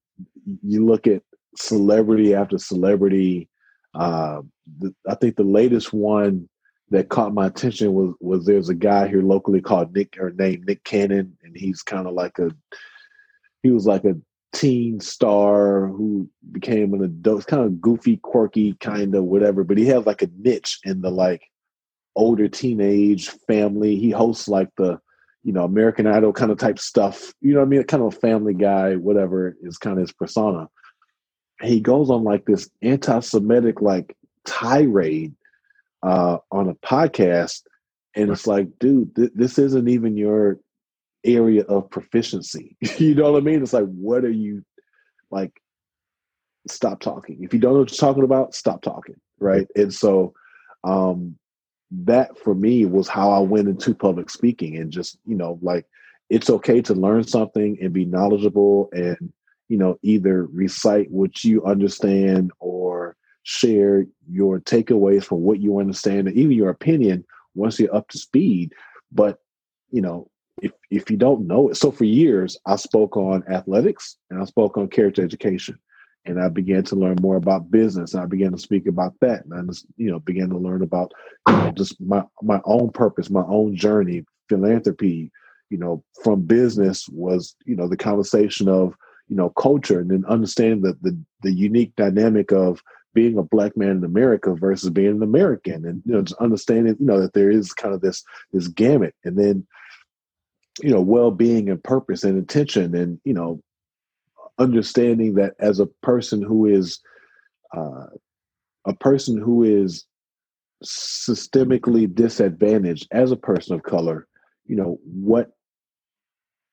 you look at celebrity after celebrity. Uh, the, I think the latest one that caught my attention was was there's a guy here locally called Nick or named Nick Cannon, and he's kind of like a he was like a teen star who became an adult, kind of goofy, quirky, kind of whatever. But he has like a niche in the like older teenage family. He hosts like the you know American Idol kind of type stuff. You know what I mean? Kind of a family guy, whatever is kind of his persona. He goes on like this anti-Semitic like tirade uh, on a podcast, and it's like, dude, th- this isn't even your area of proficiency. you know what I mean? It's like, what are you like? Stop talking. If you don't know what you're talking about, stop talking. Right. And so, um, that for me was how I went into public speaking and just, you know, like it's okay to learn something and be knowledgeable and, you know, either recite what you understand or share your takeaways from what you understand and even your opinion once you're up to speed. But, you know, if, if you don't know it, so for years I spoke on athletics and I spoke on character education. And I began to learn more about business. And I began to speak about that. And I just, you know, began to learn about you know, just my my own purpose, my own journey, philanthropy, you know, from business was, you know, the conversation of, you know, culture and then understanding the, the, the unique dynamic of being a black man in America versus being an American and, you know, just understanding, you know, that there is kind of this, this gamut and then, you know, well-being and purpose and intention and, you know, understanding that as a person who is, uh, a person who is systemically disadvantaged as a person of color, you know, what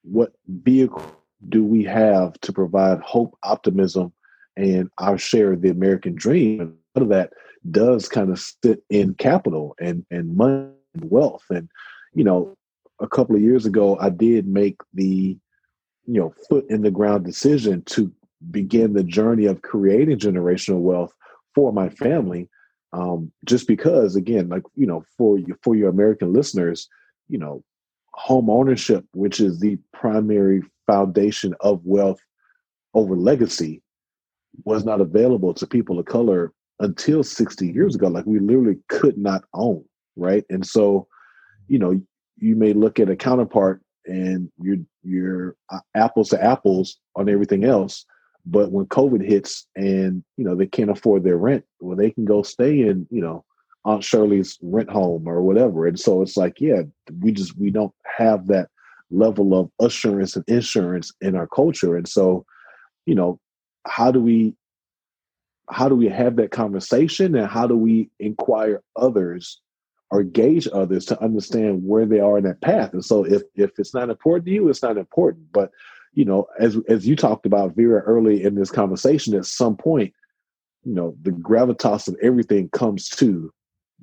what vehicle do we have to provide hope, optimism, and our share of the American dream? And lot of that does kind of sit in capital and and money and wealth. And you know, a couple of years ago, I did make the you know foot in the ground decision to begin the journey of creating generational wealth for my family. Um, just because, again, like you know, for your, for your American listeners, you know, home ownership, which is the primary foundation of wealth over legacy, was not available to people of color until 60 years ago. Like we literally could not own, right? And so, you know, you may look at a counterpart and you're you're uh, apples to apples on everything else. But when COVID hits and you know they can't afford their rent, well, they can go stay in you know Aunt Shirley's rent home or whatever. And so it's like, yeah, we just we don't have that level of assurance and insurance in our culture. And so, you know, how do we how do we have that conversation and how do we inquire others or gauge others to understand where they are in that path? And so if if it's not important to you, it's not important. But you know, as as you talked about very early in this conversation, at some point, you know, the gravitas of everything comes to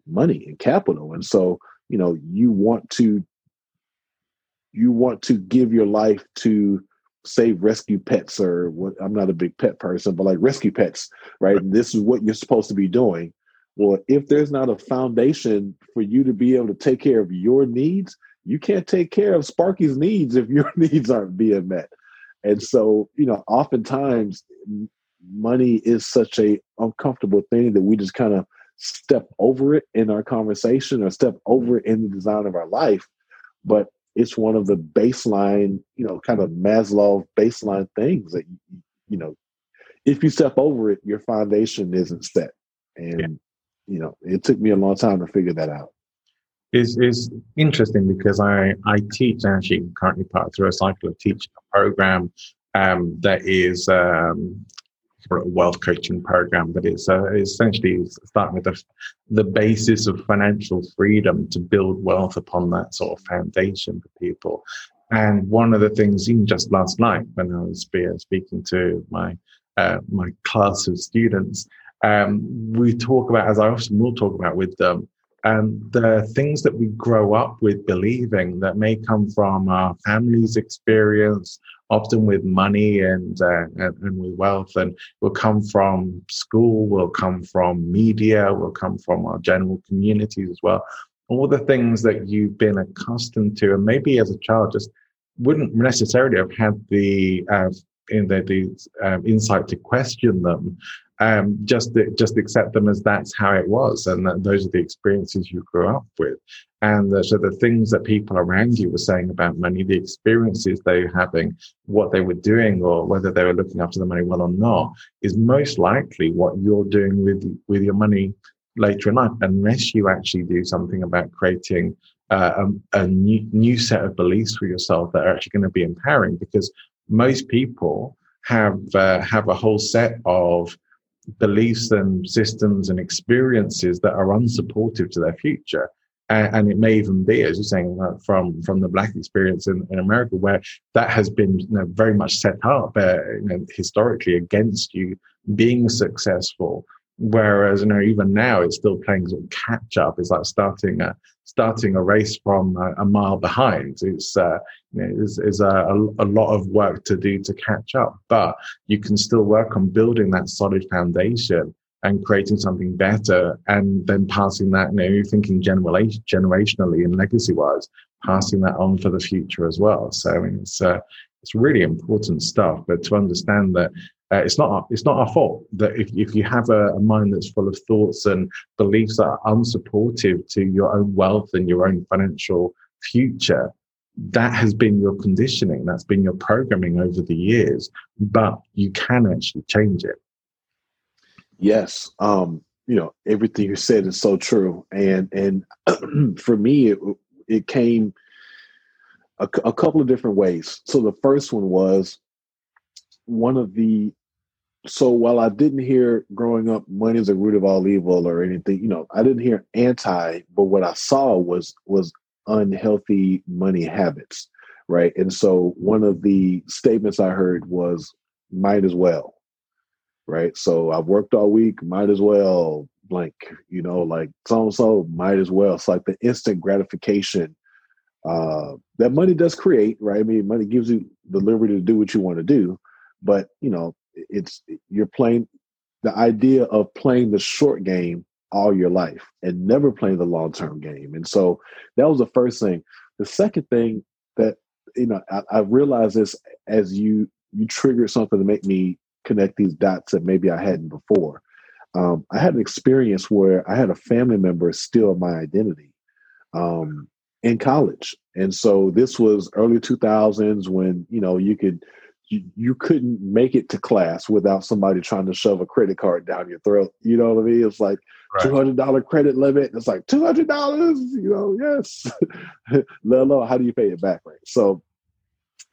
money and capital and so you know you want to you want to give your life to save rescue pets or what i'm not a big pet person but like rescue pets right? And this is what you're supposed to be doing. Well if there's not a foundation for you to be able to take care of your needs you can't take care of sparky's needs if your needs aren't being met. And so you know oftentimes money is such a uncomfortable thing that we just kind of step over it in our conversation or step over it in the design of our life, but it's one of the baseline, you know, kind of Maslow baseline things that you know, if you step over it, your foundation isn't set. And yeah. you know, it took me a long time to figure that out. Is is interesting because I I teach actually currently part through a cycle of teaching a program um, that is um, a wealth coaching program that is uh, essentially starting with the, the basis of financial freedom to build wealth upon that sort of foundation for people. And one of the things, even just last night when I was speaking to my uh, my class of students, um, we talk about, as I often will talk about with them, um, the things that we grow up with believing that may come from our family's experience, often with money and, uh, and, and with wealth, and will come from school, will come from media, will come from our general communities as well. All the things that you've been accustomed to, and maybe as a child just wouldn't necessarily have had the uh, in the, the um, insight to question them um, just just accept them as that's how it was, and that those are the experiences you grew up with. And the, so the things that people around you were saying about money, the experiences they were having, what they were doing, or whether they were looking after the money well or not, is most likely what you're doing with with your money later in life, unless you actually do something about creating uh, a, a new, new set of beliefs for yourself that are actually going to be empowering. Because most people have uh, have a whole set of beliefs and systems and experiences that are unsupportive to their future. And, and it may even be, as you're saying, uh, from from the black experience in, in America, where that has been you know, very much set up uh, you know, historically against you being successful. Whereas, you know, even now it's still playing sort of catch up. It's like starting a starting a race from a, a mile behind. It's uh, you know, is, is a, a, lot of work to do to catch up, but you can still work on building that solid foundation and creating something better, and then passing that. You know, thinking generation, generationally and legacy wise, passing that on for the future as well. So I mean, it's uh, it's really important stuff. But to understand that uh, it's not it's not our fault that if, if you have a, a, mind that's full of thoughts and beliefs that are unsupportive to your own wealth and your own financial future, that has been your conditioning, that's been your programming over the years, but you can actually change it. Yes. Um, you know, everything you said is so true. And and for me it it came a, a couple of different ways. So the first one was one of the so while I didn't hear growing up money is the root of all evil or anything, you know, I didn't hear anti, but what I saw was was unhealthy money habits, right? And so one of the statements I heard was might as well. Right. So I've worked all week, might as well blank, you know, like so and so might as well. It's like the instant gratification uh that money does create, right? I mean money gives you the liberty to do what you want to do, but you know, it's you're playing the idea of playing the short game all your life and never playing the long term game. And so that was the first thing. The second thing that you know I, I realized this as you you triggered something to make me connect these dots that maybe I hadn't before. Um, I had an experience where I had a family member steal my identity um, in college, and so this was early two thousands when you know you could you, couldn't make it to class without somebody trying to shove a credit card down your throat. You know what I mean? It's like right. two hundred dollar credit limit. It's like two hundred dollars. You know, yes. Let alone how do you pay it back, right? So,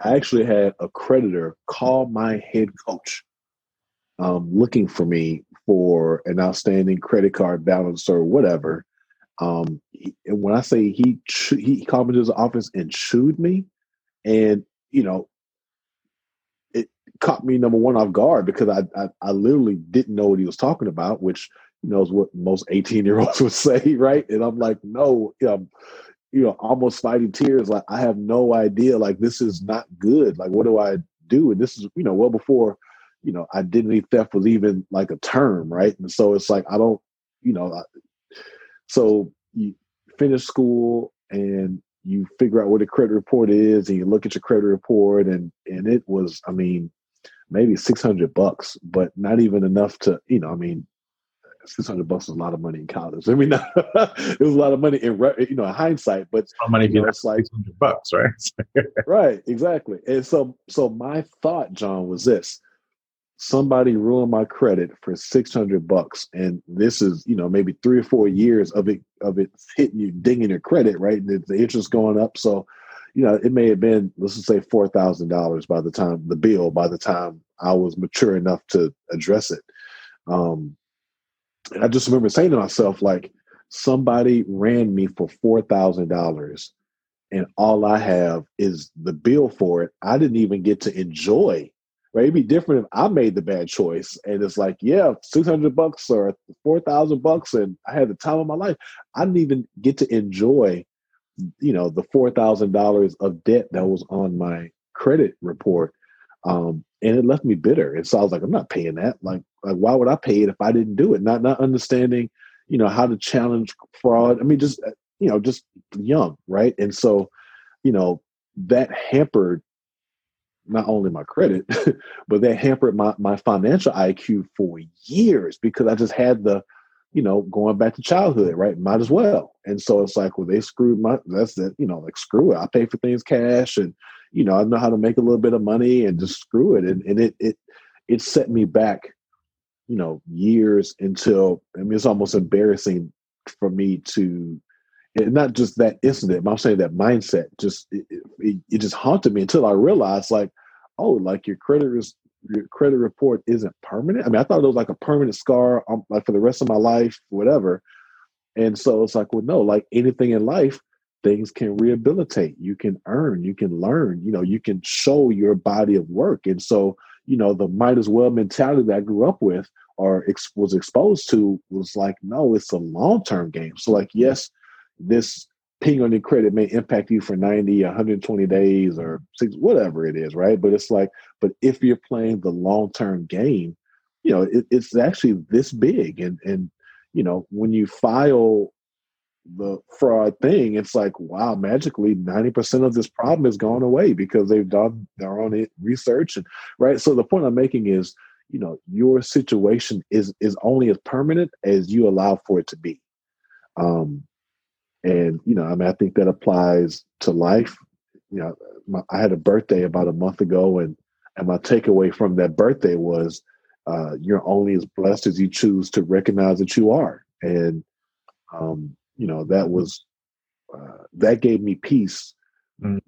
I actually had a creditor call my head coach, um, looking for me for an outstanding credit card balance or whatever. Um, and when I say he he called me to his office and chewed me, and you know caught me number one off guard because I, I, I literally didn't know what he was talking about, which you know is what most eighteen year olds would say, right? And I'm like, no, um, you know, almost fighting tears. Like I have no idea. Like this is not good. Like what do I do? And this is you know well before you know identity theft was even like a term, right? And so it's like I don't, you know, I, so you finish school and you figure out what a credit report is and you look at your credit report and and it was i mean maybe 600 bucks, but not even enough to, you know, I mean, 600 bucks is a lot of money in college. I mean, it was a lot of money in, you know, in hindsight, but money you know, it's like 600 bucks, right? right, exactly. And so, so my thought, John, was this: somebody ruined my credit for 600 bucks, and this is, you know, maybe three or four years of it of it hitting you, dinging your credit, right? The, the interest going up, so you know, it may have been, let's just say four thousand dollars by the time the bill, by the time I was mature enough to address it. Um, and I just remember saying to myself, like, somebody ran me for four thousand dollars, and all I have is the bill for it. I didn't even get to enjoy. Right? It'd be different if I made the bad choice, and it's like, yeah, six hundred bucks or four thousand bucks, and I had the time of my life. I didn't even get to enjoy you know the four thousand dollars of debt that was on my credit report um, and it left me bitter. And so i was like i'm not paying that. Like like why would i pay it if i didn't do it? Not not understanding you know how to challenge fraud. I mean just uh, you know just young right? And so you know that hampered not only my credit but that hampered my my financial iq for years because i just had the you know, going back to childhood, right? Might as well. And so it's like, well, they screwed my, that's it, you know, like screw it. I pay for things cash and, you know, I know how to make a little bit of money and just screw it. And, and it, it, it set me back, you know, years until, I mean, it's almost embarrassing for me to, and not just that incident, but I'm saying that mindset just, it, it, it just haunted me until I realized like, oh, like your credit is your credit report isn't permanent. I mean, I thought it was like a permanent scar, um, like for the rest of my life, whatever. And so it's like, well, no, like anything in life, things can rehabilitate. You can earn, you can learn, you know, you can show your body of work. And so, you know, the might as well mentality that I grew up with or ex- was exposed to was like, no, it's a long term game. So, like, yes, this ping on your credit may impact you for 90 120 days or six whatever it is right? But it's like but if you're playing the long-term game you know it, it's actually this big. And and you know when you file the fraud thing it's like wow magically 90% of this problem has gone away because they've done their own research and right? So the point i'm making is you know your situation is is only as permanent as you allow for it to be. Um and, you know, I mean, I think that applies to life you know, my, I had a birthday about a month ago, and and my takeaway from that birthday was, uh, you're only as blessed as you choose to recognize that you are, and um, you know that was uh, that gave me peace mm.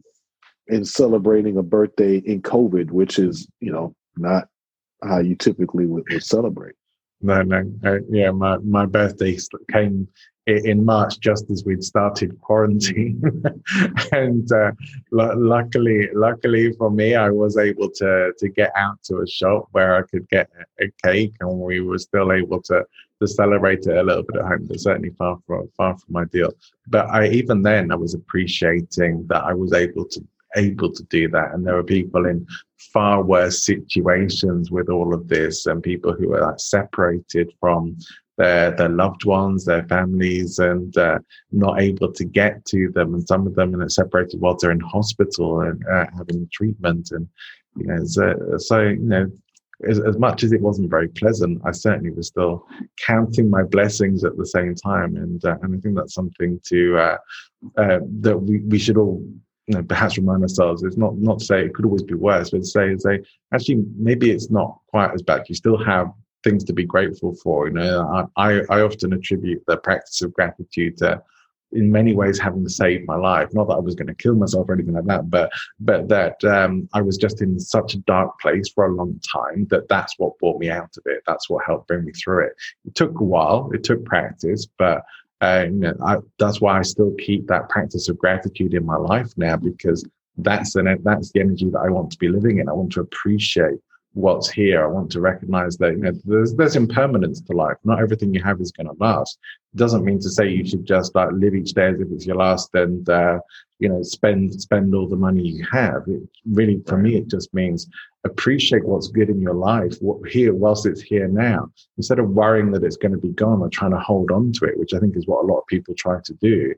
in celebrating a birthday in COVID, which is you know not how you typically would, would celebrate. No, no, uh, yeah, my my birthday came in March, just as we'd started quarantine, and uh, l- luckily, luckily for me, I was able to to get out to a shop where I could get a, cake, and we were still able to to celebrate it a little bit at home, but certainly far from far from ideal. But I even then I was appreciating that I was able to able to do that, and there were people in far worse situations with all of this, and people who are separated from their their loved ones, their families, and uh, not able to get to them, and some of them are separated while they're in hospital and uh, having treatment, and you know, so, so you know, as, as much as it wasn't very pleasant, I certainly was still counting my blessings at the same time, and uh, and I think that's something to uh, uh, that we, we should all know, perhaps remind ourselves. It's not not to say it could always be worse, but to say say actually maybe it's not quite as bad. You still have things to be grateful for. You know, I I often attribute the practice of gratitude to in many ways having saved my life. Not that I was going to kill myself or anything like that, but but that um, I was just in such a dark place for a long time that that's what brought me out of it. That's what helped bring me through it. It took a while. It took practice, but uh, you know, that's why I still keep that practice of gratitude in my life now because that's an that's the energy that I want to be living in. I want to appreciate what's here. I want to recognize that you know, there's there's impermanence to life. Not everything you have is going to last. It doesn't mean to say you should just like live each day as if it's your last and uh, you know spend spend all the money you have. It really, for me, it just means appreciate what's good in your life what, here whilst it's here now instead of worrying that it's going to be gone or trying to hold on to it which i think is what a lot of people try to do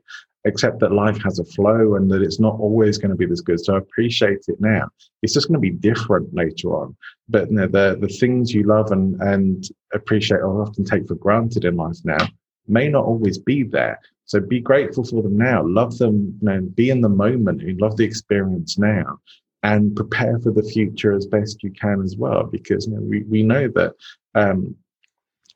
accept that life has a flow and that it's not always going to be this good. So I appreciate it now. It's just going to be different later on. But you know, the the things you love and and appreciate or often take for granted in life now may not always be there. So be grateful for them now. Love them, you know, be in the moment and love the experience now. And prepare for the future as best you can as well, because you know, we, we know that um,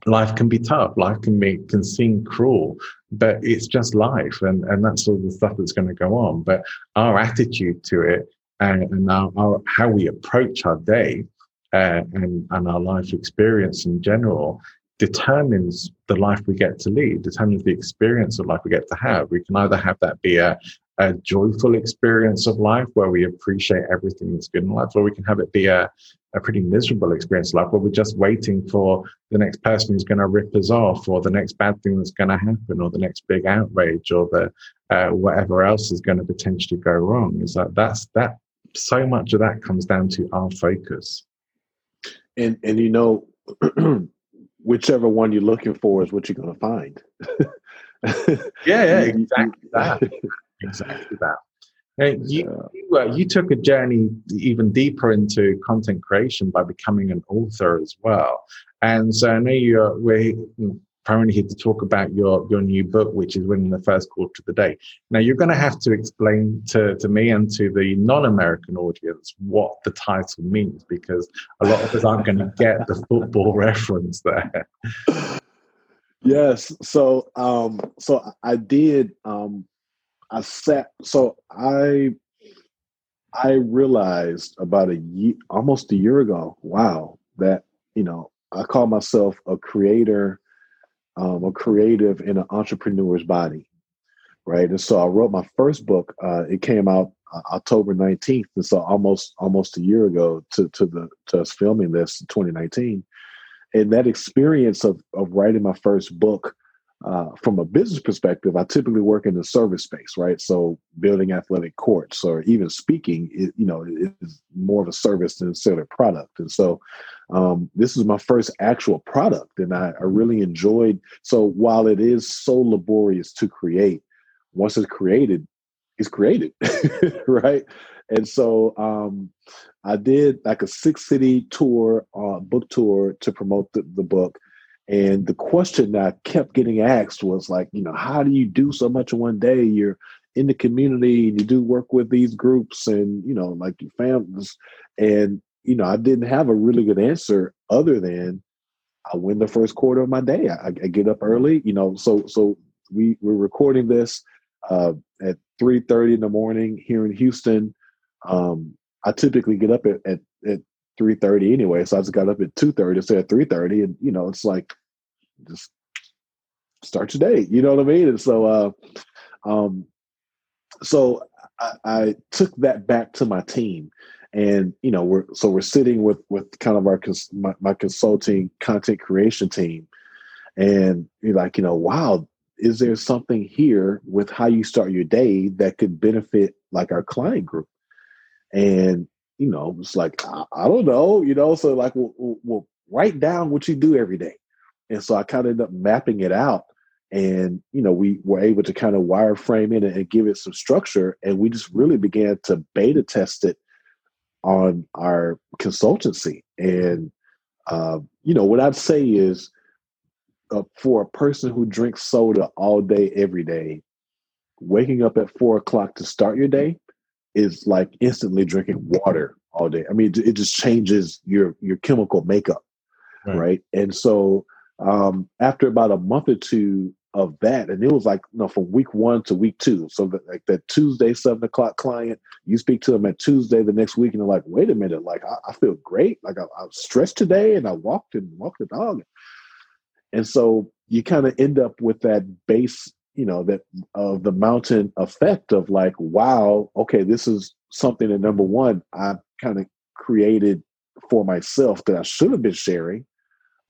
life can be tough. Life can be can seem cruel, but it's just life, and and that's all the stuff that's going to go on. But our attitude to it and, and our, our, how we approach our day uh, and and our life experience in general determines the life we get to lead, determines the experience of life we get to have. We can either have that be a, a joyful experience of life where we appreciate everything that's good in life, or we can have it be a, a pretty miserable experience like where we're just waiting for the next person who's going to rip us off or the next bad thing that's going to happen or the next big outrage or the uh, whatever else is going to potentially go wrong. Is that that's that so much of that comes down to our focus. And and you know whichever one you're looking for is what you're going to find. Yeah yeah exactly that exactly that you you, uh, you took a journey even deeper into content creation by becoming an author as well, and so I know you're we're primarily here to talk about your your new book, which is winning the first quarter of the day. Now you're going to have to explain to to me and to the non-American audience what the title means because a lot of us aren't going to get the football reference there. Yes, so um, so I did um, I sat so I I realized about a year almost a year ago, wow, that you know, I call myself a creator, um, a creative in an entrepreneur's body. Right. And so I wrote my first book. Uh, it came out uh, October 19th. And so almost almost a year ago to to the to us filming this 2019. And that experience of of writing my first book uh, from a business perspective, I typically work in the service space, right? So building athletic courts or even speaking, it, you know, is more of a service than a product. And so um, this is my first actual product, and I, I really enjoyed. So while it is so laborious to create, once it's created, it's created, right? And so um, I did like a six city tour, uh, book tour to promote the, the book. And the question I kept getting asked was like, you know, how do you do so much in one day? You're in the community and you do work with these groups and you know like your families. And you know i didn't have a really good answer other than i win the first quarter of my day. I, I get up early you know so so we we're recording this uh, at 3.30 in the morning here in houston. Um, i typically get up at, at, at 3.30 anyway so i just got up at 2.30 instead of 3.30 and you know it's like just start your day you know what i mean? And so uh um so I, I took that back to my team and you know we're so we're sitting with with kind of our my, my consulting content creation team and you're like you know wow is there something here with how you start your day that could benefit like our client group? And you know it's like i, I don't know you know so like we'll, we'll, write down what you do every day and so i kind of ended up mapping it out and you know we were able to kind of wireframe it and give it some structure. And we just really began to beta test it on our consultancy. And uh, you know what i'd say is uh, for a person who drinks soda all day every day waking up at four o'clock to start your day is like instantly drinking water all day. I mean it, it just changes your your chemical makeup right, right? and so um, after about a month or two of that. And it was like, you know, from week one to week two. So that, like that Tuesday, seven o'clock client, you speak to them at Tuesday the next week and they're like, wait a minute, like I, I feel great. Like I, I, was stressed today and I walked and walked the dog. And so you kind of end up with that base, you know, that of the mountain effect of like, wow, okay, this is something that number one, I kind of created for myself that I should have been sharing.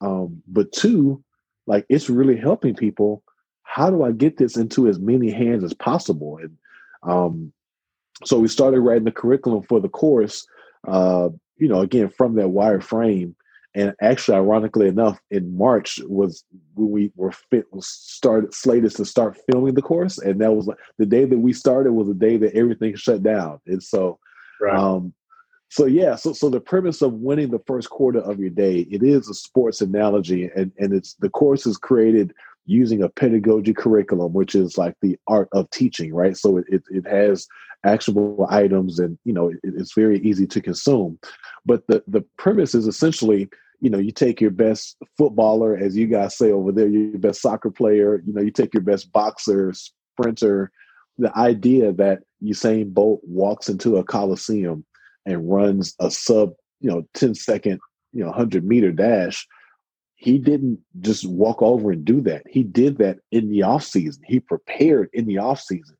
Um, but two, like it's really helping people how do I get this into as many hands as possible? And um, so we started writing the curriculum for the course, uh, you know, again, from that wireframe. And actually, ironically enough, in March was when we were fit was started slated to start filming the course, and that was like the day that we started was the day that everything shut down. And so, right. um, so yeah, so so the premise of winning the first quarter of your day, it is a sports analogy, and and it's the course is created using a pedagogy curriculum, which is like the art of teaching, right? So it, it, it has actionable items and, you know, it, it's very easy to consume. But the, the premise is essentially, you know, you take your best footballer, as you guys say over there, your best soccer player, you know, you take your best boxer, sprinter, the idea that Usain Bolt walks into a coliseum and runs a sub, you know, 10 second, you know, 100 meter dash he didn't just walk over and do that. He did that in the off season. He prepared in the off season.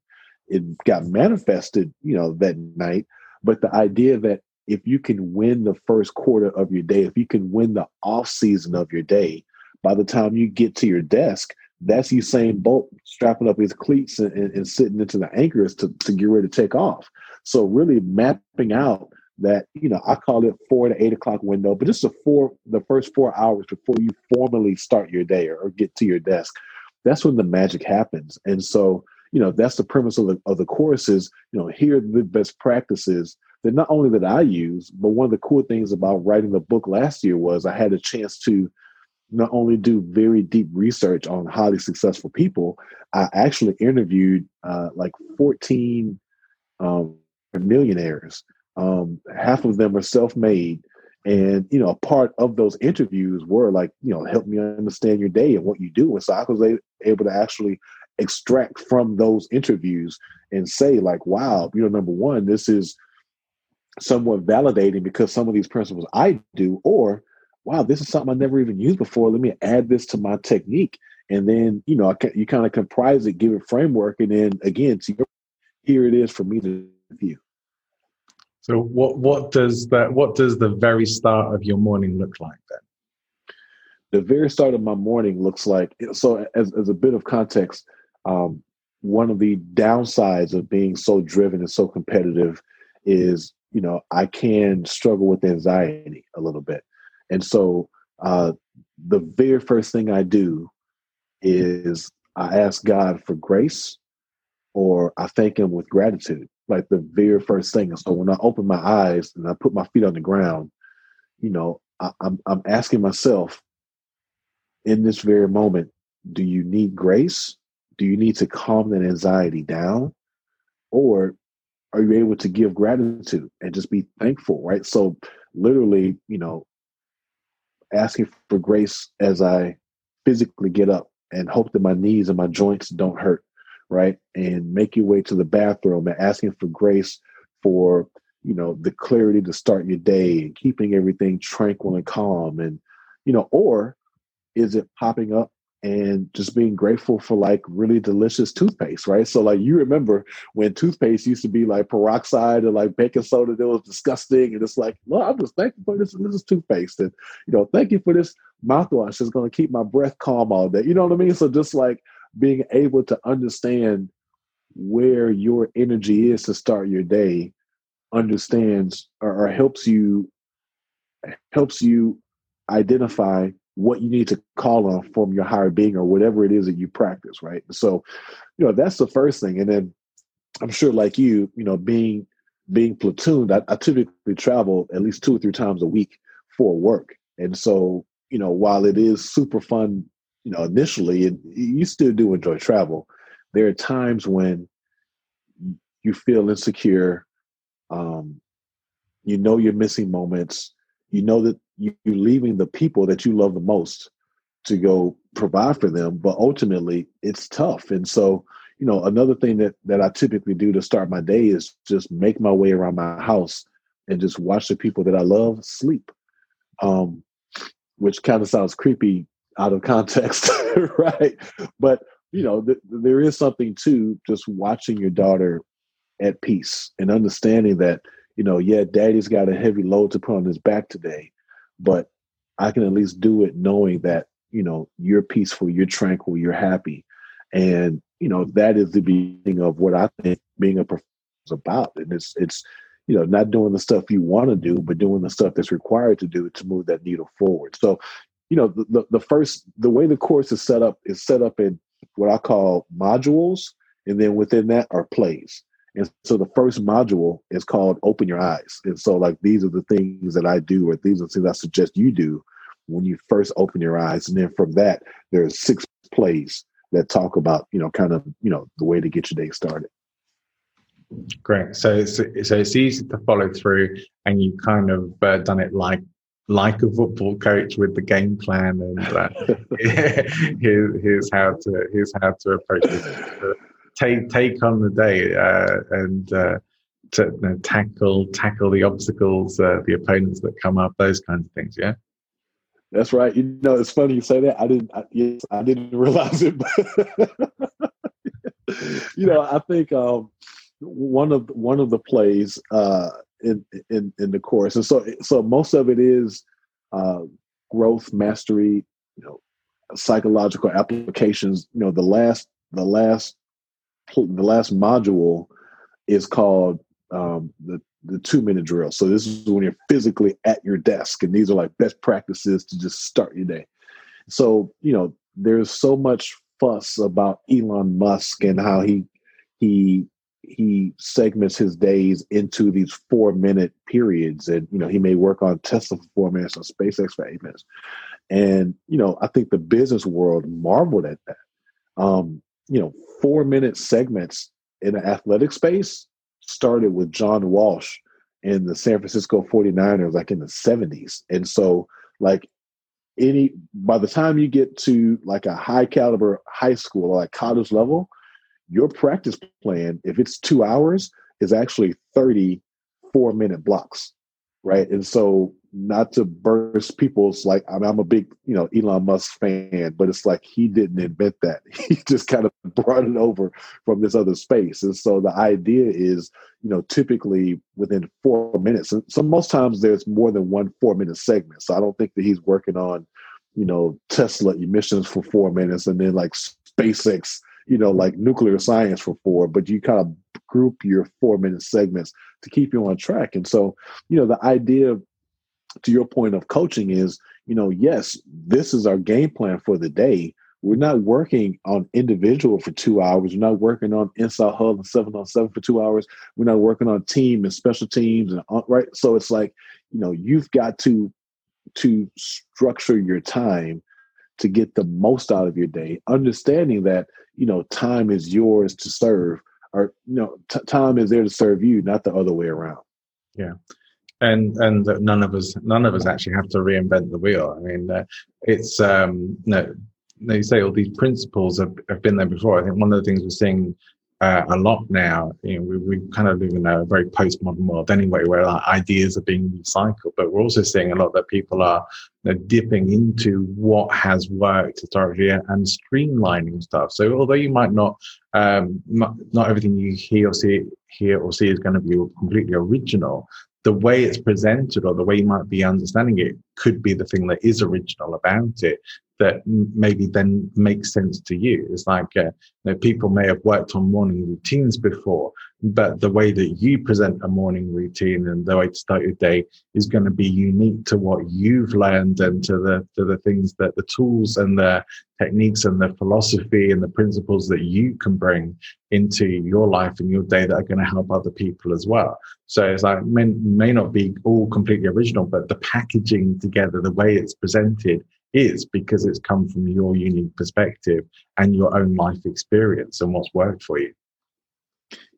It got manifested, you know, that night. But the idea that if you can win the first quarter of your day, if you can win the off season of your day, by the time you get to your desk, that's Usain Bolt strapping up his cleats and, and, and sitting into the anchors to, to get ready to take off. So really mapping out that you know I call it four to eight o'clock window, but just the four the first four hours before you formally start your day or, or, get to your desk. That's when the magic happens, and so you know that's the premise of the of the courses. You know, here are the best practices that not only that I use, but one of the cool things about writing the book last year was I had a chance to not only do very deep research on highly successful people, I actually interviewed uh, like 14 um, millionaires um, half of them are self-made, and you know, a part of those interviews were like, you know, help me understand your day and what you do. And so I was able to actually extract from those interviews and say, like, wow, you know, number one, this is somewhat validating because some of these principles I do, or wow, this is something I never even used before. Let me add this to my technique. And then, you know, you kind of comprise it, give it framework, and then again, see, here it is for me to view. So what what does that what does the very start of your morning look like then? The very start of my morning looks like so as as a bit of context, um, one of the downsides of being so driven and so competitive is you know I can struggle with anxiety a little bit, and so uh, the very first thing I do is I ask God for grace, or I thank Him with gratitude like the very first thing. And so when I open my eyes and I put my feet on the ground, you know, I, I'm I'm asking myself in this very moment, do you need grace? Do you need to calm that anxiety down? or are you able to give gratitude and just be thankful right so literally you know asking for grace as i physically get up and hope that my knees and my joints don't hurt right and make your way to the bathroom and asking for grace for you know the clarity to start your day and keeping everything tranquil and calm and you know or is it popping up and just being grateful for like really delicious toothpaste, right? So like you remember when toothpaste used to be like peroxide and like baking soda that was disgusting, and it's like, well, I'm just thankful for this. This is toothpaste, and you know, thank you for this mouthwash. It's going to keep my breath calm all day. You know what I mean? So just like being able to understand where your energy is to start your day, understands or, or helps you helps you identify what you need to call on from your higher being or whatever it is that you practice, right? So, you know, that's the first thing. And then I'm sure like you, you know, being being platooned, I, I typically travel at least two or three times a week for work. And so, you know, while it is super fun, you know, initially, and you still do enjoy travel, there are times when you feel insecure. Um, you know you're missing moments. You know that you're leaving the people that you love the most to go provide for them but ultimately it's tough and so you know another thing that that i typically do to start my day is just make my way around my house and just watch the people that i love sleep um which kind of sounds creepy out of context right but you know th- there is something to just watching your daughter at peace and understanding that you know yeah daddy's got a heavy load to put on his back today but I can at least do it knowing that, you know, you're peaceful, you're tranquil, you're happy. And, you know, that is the beginning of what I think being a professional is about. And it's, it's, you know, not doing the stuff you want to do, but doing the stuff that's required to do to move that needle forward. So, you know, the, the, the first, the way the course is set up is set up in what I call modules. And then within that are plays. And so the first module is called Open Your Eyes. And so, like, these are the things that I do, or these are the things I suggest you do when you first open your eyes. And then from that, there's six plays that talk about, you know, kind of, you know, the way to get your day started. Great. So it's, so it's easy to follow through, and you kind of uh, done it like like a football coach with the game plan and uh, here's, how to here's how to approach it take take on the day uh, and uh, to you know, tackle tackle the obstacles, uh, the opponents that come up, those kinds of things. Yeah. That's right. You know, it's funny you say that. I didn't. I, yes, I didn't realize it. You know, I think um, one of one of the plays uh, in in in the course, and so so most of it is uh, growth, mastery, you know, psychological applications. You know, the last the last the last module is called um, the the two minute drill. So this is when you're physically at your desk, and these are like best practices to just start your day. So you know, there's so much fuss about Elon Musk and how he he he segments his days into these four minute periods, and you know he may work on Tesla for four minutes, on SpaceX for eight minutes, and you know I think the business world marveled at that. Um, you know, four minute segments in an athletic space started with John Walsh in the San Francisco 49ers like in the 70s. And so like any by the time you get to like a high caliber high school or like college level, your practice plan, if it's two hours, is actually 30 four minute blocks. Right. And so not to burst people's like I I'm a big you know Elon Musk fan, but it's like he didn't invent that. He just kind of brought it over from this other space. And so the idea is, you know, typically within four minutes. And so most times there's more than one four minute segment. So I don't think that he's working on, you know, Tesla emissions for four minutes and then like SpaceX, you know, like nuclear science for four. But you kind of group your four minute segments to keep you on track. And so, you know, the idea to your point of coaching is, you know, yes, this is our game plan for the day. We're not working on individual for two hours. We're not working on inside hub and seven on seven for two hours. We're not working on team and special teams and uh, right. So it's like, you know, you've got to to structure your time to get the most out of your day, understanding that you know time is yours to serve or you know, t- time is there to serve you, not the other way around. Yeah, and and none of us none of us actually have to reinvent the wheel. I mean, uh, it's um, no. You say all these principles have, have been there before. I think one of the things we're seeing uh, a lot now. You know, we, we kind of live in a very postmodern world anyway, where like, ideas are being recycled. But we're also seeing a lot that people are you know, dipping into what has worked historically and streamlining stuff. So although you might not, um, not, not everything you hear or see, hear or see is going to be completely original. The way it's presented or the way you might be understanding it could be the thing that is original about it that maybe then makes sense to you. It's like uh, you know, people may have worked on morning routines before, but the way that you present a morning routine and the way to start your day is going to be unique to what you've learned and to the to the things that the tools and the techniques and the philosophy and the principles that you can bring into your life and your day that are going to help other people as well. So it's like may, may not be all completely original, but the packaging together, the way it's presented is because it's come from your unique perspective and your own life experience and what's worked for you.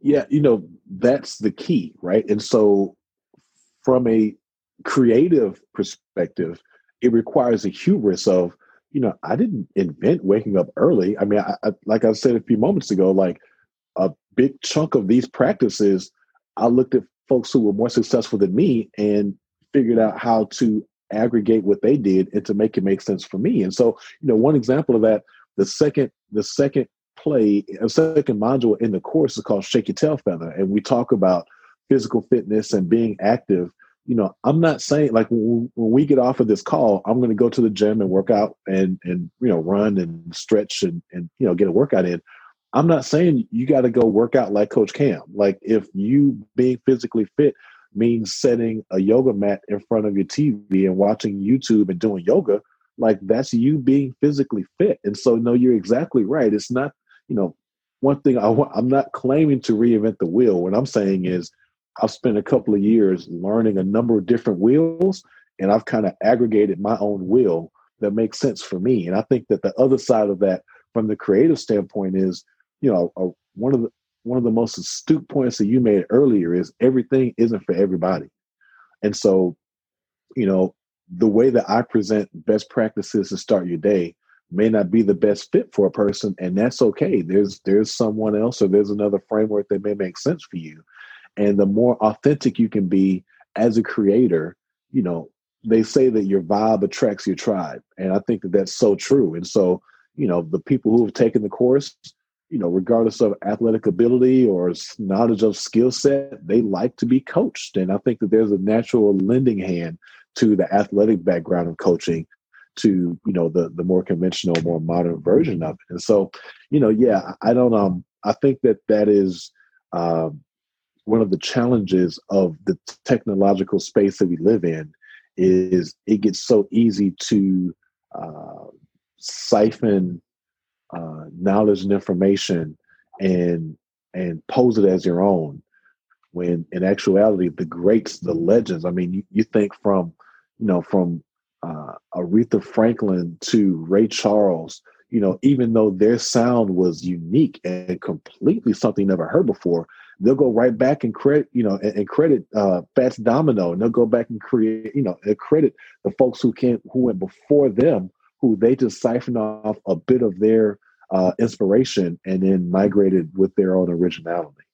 Yeah, you know, that's the key, right? And so, from a creative perspective, it requires a hubris of, you know, I didn't invent waking up early. I mean, I, I, like I said a few moments ago, like a big chunk of these practices, I looked at folks who were more successful than me and figured out how to aggregate what they did and to make it make sense for me. And so, you know, one example of that, the second, the second play, a second module in the course is called Shake Your Tail Feather. And we talk about physical fitness and being active. You know, I'm not saying like when, we get off of this call, I'm going to go to the gym and work out and, and, you know, run and stretch and, and, you know, get a workout in. I'm not saying you got to go work out like Coach Cam. Like if you being physically fit means setting a yoga mat in front of your TV and watching YouTube and doing yoga, like that's you being physically fit. And so, no, you're exactly right. It's not, you know, one thing I want, I'm not claiming to reinvent the wheel. What I'm saying is, I've spent a couple of years learning a number of different wheels, and I've kind of aggregated my own wheel that makes sense for me. And I think that the other side of that, from the creative standpoint, is, you know, a, one of the one of the most astute points that you made earlier is everything isn't for everybody. And so, you know, the way that I present best practices to start your day may not be the best fit for a person, and that's okay. There's there's someone else or there's another framework that may make sense for you. And the more authentic you can be as a creator, you know, they say that your vibe attracts your tribe. And I think that that's so true. And so, you know, the people who have taken the course, you know, regardless of athletic ability or knowledge of skill set, they like to be coached. And I think that there's a natural lending hand to the athletic background of coaching to, you know, the the more conventional, more modern version of it. And so, you know, yeah, I don't um I think that that is um one of the challenges of the technological space that we live in is it gets so easy to uh, siphon uh, knowledge and information and and pose it as your own. When in actuality the greats the legends i mean you, you think from you know from uh, aretha franklin to ray charles you know even though their sound was unique and completely something never heard before they'll go right back and credit you know and, and credit uh fats domino and they'll go back and create you know and credit the folks who came who went before them who they just siphoned off a bit of their uh, inspiration and then migrated with their own originality.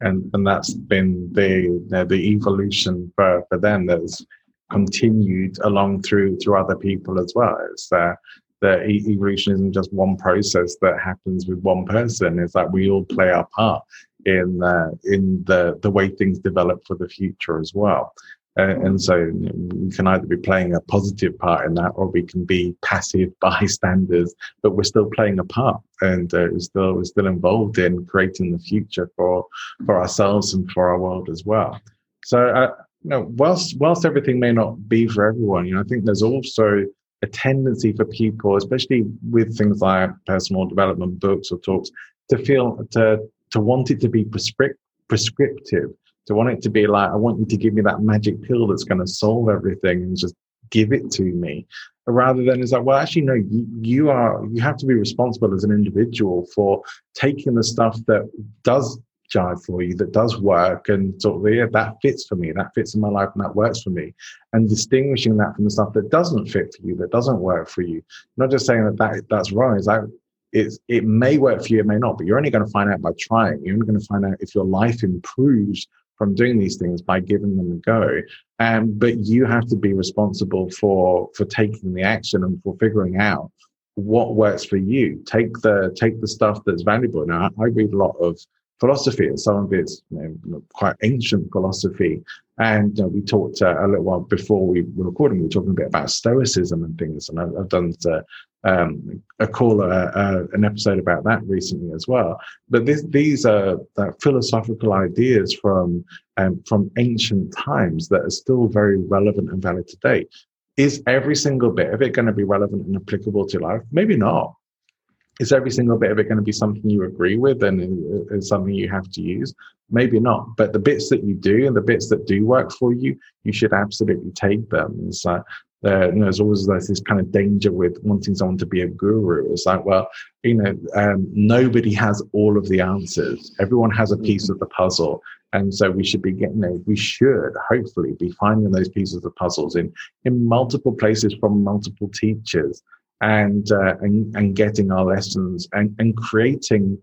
And and that's been the the evolution for, for them that's continued along through through other people as well. It's uh, the evolution isn't just one process that happens with one person. It's that we all play our part in uh, in the the way things develop for the future as well. Uh, and so we can either be playing a positive part in that or we can be passive bystanders, but we're still playing a part and uh, we're, still, we're still involved in creating the future for, for ourselves and for our world as well. So, uh, you know, whilst, whilst everything may not be for everyone, you know, I think there's also a tendency for people, especially with things like personal development books or talks, to feel to to want it to be prescript, prescriptive to want it to be like, I want you to give me that magic pill that's going to solve everything and just give it to me. Rather than it's like, well, actually, no, you, you are, you have to be responsible as an individual for taking the stuff that does jive for you that does work and sort of yeah that fits for me that fits in my life and that works for me. And distinguishing that from the stuff that doesn't fit for you that doesn't work for you. Not just saying that, that that's wrong is like it's, it may work for you it may not but you're only going to find out by trying. You're only going to find out if your life improves from doing these things by giving them a go. Um, but you have to be responsible for for taking the action and for figuring out what works for you. Take the take the stuff that's valuable. Now i read a lot of philosophy, and some of it's you know, quite ancient philosophy. And you know, we talked uh, a little while before we were recording, we were talking a bit about Stoicism and things. And I've, I've done uh, um, a call, uh, uh, an episode about that recently as well. But this, these are philosophical ideas from um, from ancient times that are still very relevant and valid today. Is every single bit of it going to be relevant and applicable to life? Maybe not is every single bit of it going to be something you agree with and is something you have to use? Maybe not. But the bits that you do and the bits that do work for you, you should absolutely take them. It's like, uh, you know, there's always like this kind of danger with wanting someone to be a guru. It's like, well, you know, um, nobody has all of the answers. Everyone has a piece of the puzzle. And so we should be getting, you know, we should hopefully be finding those pieces of puzzles in, in multiple places from multiple teachers and uh, and, and getting our lessons and, and creating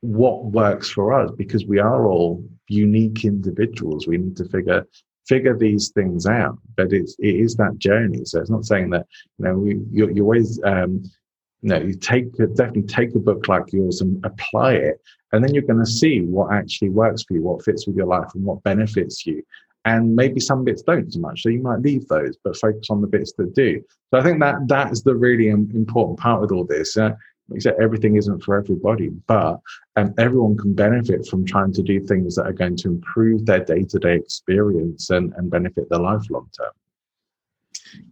what works for us because we are all unique individuals. We need to figure figure these things out. But it's it is that journey. So it's not saying that you know we, you, you always um you know you take definitely take a book like yours and apply it and then you're going to see what actually works for you what fits with your life and what benefits you and maybe some bits don't so much so you might leave those but focus on the bits that do so i think that that is the really important part with all this uh, like said, everything isn't for everybody, but um, everyone can benefit from trying to do things that are going to improve their day-to-day experience and, and benefit their life long term.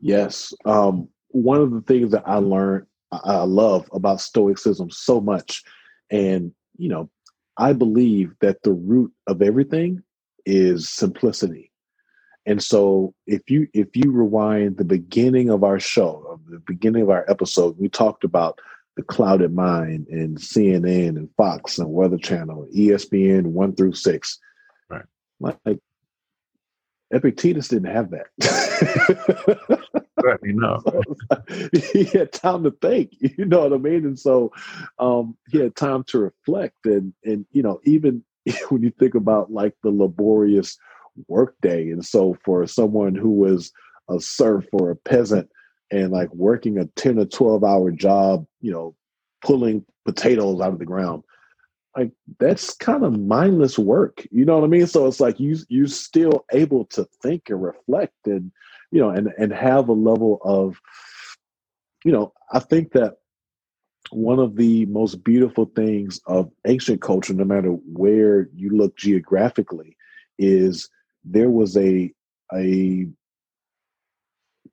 Yes, um, one of the things that I learned, I love about Stoicism so much, and you know, I believe that the root of everything is simplicity. And so if you if you rewind the beginning of our show, the beginning of our episode, we talked about the clouded mind and CNN and Fox and Weather Channel, ESPN one through six. Right. Like Epictetus didn't have that. Certainly no. he had time to think, you know what I mean? And so um, he had time to reflect and and you know, even when you think about like the laborious workday. And so for someone who was a serf or a peasant and like working a 10 or 12 hour job, you know, pulling potatoes out of the ground, like that's kind of mindless work. You know what I mean? So it's like you you're still able to think and reflect and you know and and have a level of you know, I think that one of the most beautiful things of ancient culture, no matter where you look geographically, is there was a a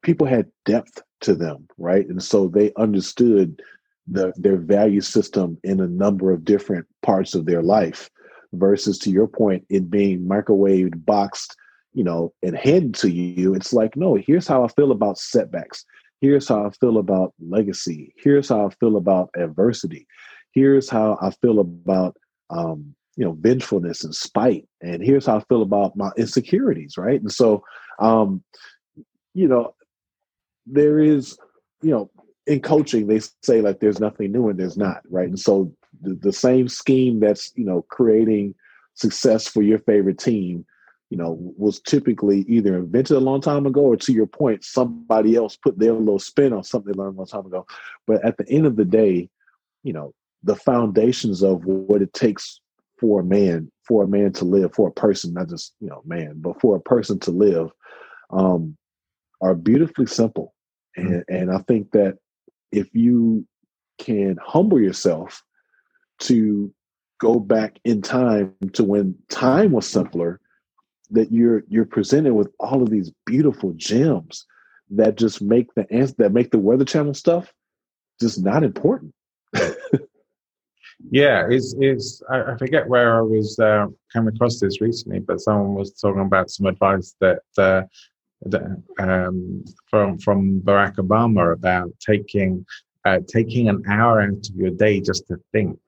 people had depth to them, right? And so they understood the their value system in a number of different parts of their life versus to your point it being microwaved boxed you know and handed to you it's like no here's how i feel about setbacks Here's how I feel about legacy. Here's how I feel about adversity. Here's how I feel about um, you know vengefulness and spite. And here's how I feel about my insecurities, right? And so, um, you know, there is, you know, in coaching they say like there's nothing new and there's not, right? And so the, the same scheme that's you know creating success for your favorite team you know, was typically either invented a long time ago or to your point, somebody else put their little spin on something they learned a long time ago. But at the end of the day, you know, the foundations of what it takes for a man, for a man to live, for a person, not just, you know, man, but for a person to live, um, are beautifully simple. And mm-hmm. and I think that if you can humble yourself to go back in time to when time was simpler that you're you're presented with all of these beautiful gems that just make the answer that make the weather channel stuff just not important. Yeah it's it's I, forget where i was uh, came across this recently but someone was talking about some advice that uh, that, um, from from barack obama about taking uh, taking an hour out of your day just to think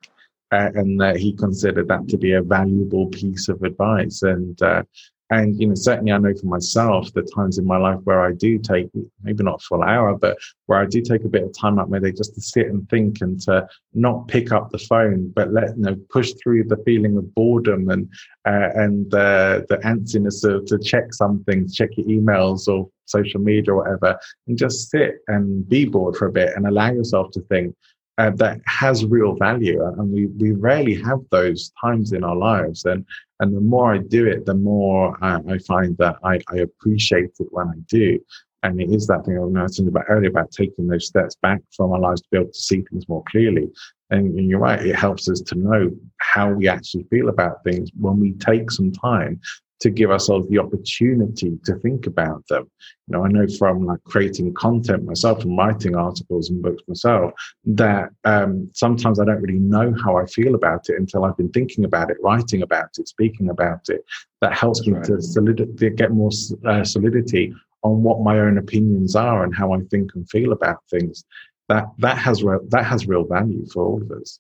uh, and that he considered that to be a valuable piece of advice. And uh, and you know, certainly I know for myself the times in my life where I do take maybe not a full hour, but where I do take a bit of time out maybe just to sit and think and to not pick up the phone, but let you know push through the feeling of boredom and uh, and uh, the antsiness of to check something, check your emails or social media or whatever, and just sit and be bored for a bit and allow yourself to think uh, that has real value. And we, we rarely have those times in our lives. And, and the more I do it, the more uh, I find that I, I appreciate it when I do. And it is that thing I was mentioned about earlier about taking those steps back from our lives to be able to see things more clearly. And, and you're right, it helps us to know how we actually feel about things when we take some time to give ourselves the opportunity to think about them. You know, I know from like creating content myself and writing articles and books myself that um, sometimes I don't really know how I feel about it until I've been thinking about it, writing about it, speaking about it. That helps That's me right. to, solid- to get more uh, solidity on what my own opinions are and how I think and feel about things. That that has re- that has real value for all of us.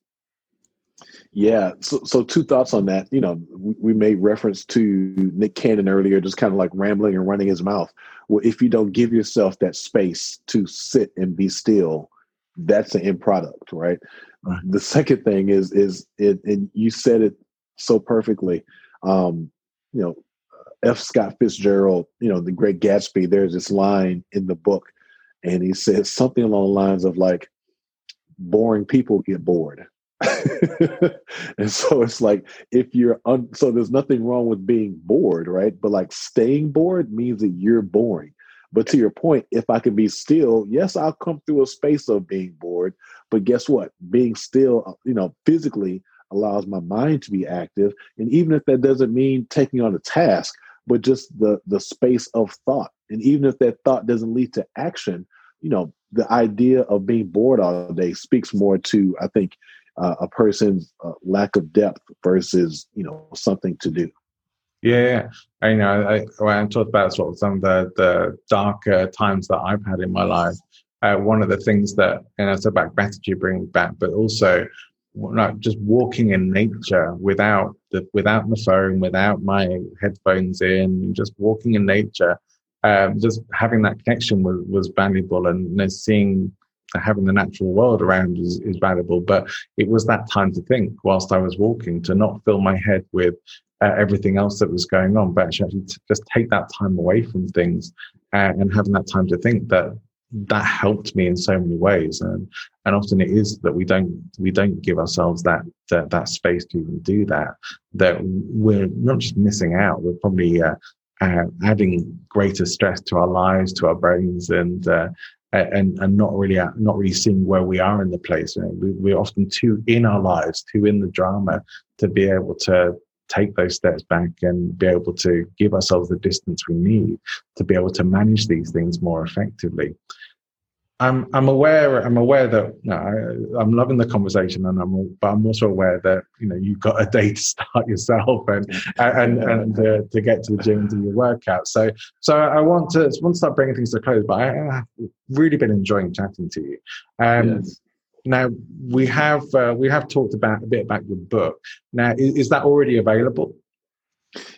Yeah. So, so two thoughts on that. You know, we, we made reference to Nick Cannon earlier, just kind of like rambling and running his mouth. Well, if you don't give yourself that space to sit and be still, that's an end product, right? right. The second thing is is it, and you said it so perfectly. Um, you know, F. Scott Fitzgerald, you know, the Great Gatsby. There's this line in the book, and he says something along the lines of like, "Boring people get bored." and so it's like if you're un- so there's nothing wrong with being bored right? But like staying bored means that you're boring. But to your point if i can be still yes i'll come through a space of being bored. But guess what? Being still uh, you know physically allows my mind to be active. And even if that doesn't mean taking on a task but just the the space of thought. And even if that thought doesn't lead to action you know the idea of being bored all day speaks more to i think uh, a person's uh, lack of depth versus you know something to do. Yeah, I know. I, I talked about sort of some of the the darker times that I've had in my life, uh, one of the things that and I about gratitude bringing back, but also like just walking in nature without the without my phone, without my headphones in, just walking in nature. Um, just having that connection was, was valuable and you know, seeing having the natural world around is, is valuable. But it was that time to think whilst I was walking to not fill my head with uh, everything else that was going on, but actually to just take that time away from things uh, and having that time to think that that helped me in so many ways. And and often it is that we don't we don't give ourselves that that, that space to even do that. That we're not just missing out. We're probably uh, uh, adding greater stress to our lives, to our brains, and uh, and and not really uh, not really seeing where we are in the place. You know, we, we're often too in our lives, too in the drama to be able to take those steps back and be able to give ourselves the distance we need to be able to manage these things more effectively. I'm I'm aware I'm aware that you know, I, am loving the conversation, and I'm but I'm also aware that you know you've got a day to start yourself and and and uh, to get to the gym and do your workout. So so I want to want to start bringing things to a close, but I, have really been enjoying chatting to you. Um, yes. Now we have uh, we have talked about a bit about your book. Now is, is that already available?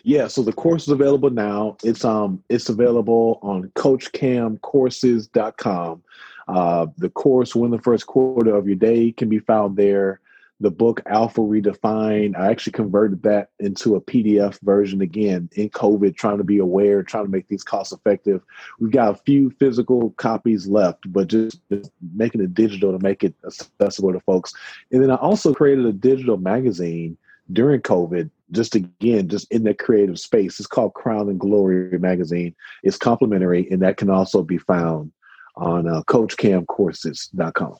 Yeah, so the course is available now. It's um it's available on coachcamcourses.com. Uh, the course, Win the First Quarter of Your Day, can be found there. The book, Alpha Redefined, I actually converted that into a PDF version again in COVID, trying to be aware, trying to make these cost effective. We've got a few physical copies left, but just, just making it digital to make it accessible to folks. And then I also created a digital magazine during COVID, just again, just in the creative space. It's called Crown and Glory Magazine. It's complimentary, and that can also be found on uh, coachcamcourses.com.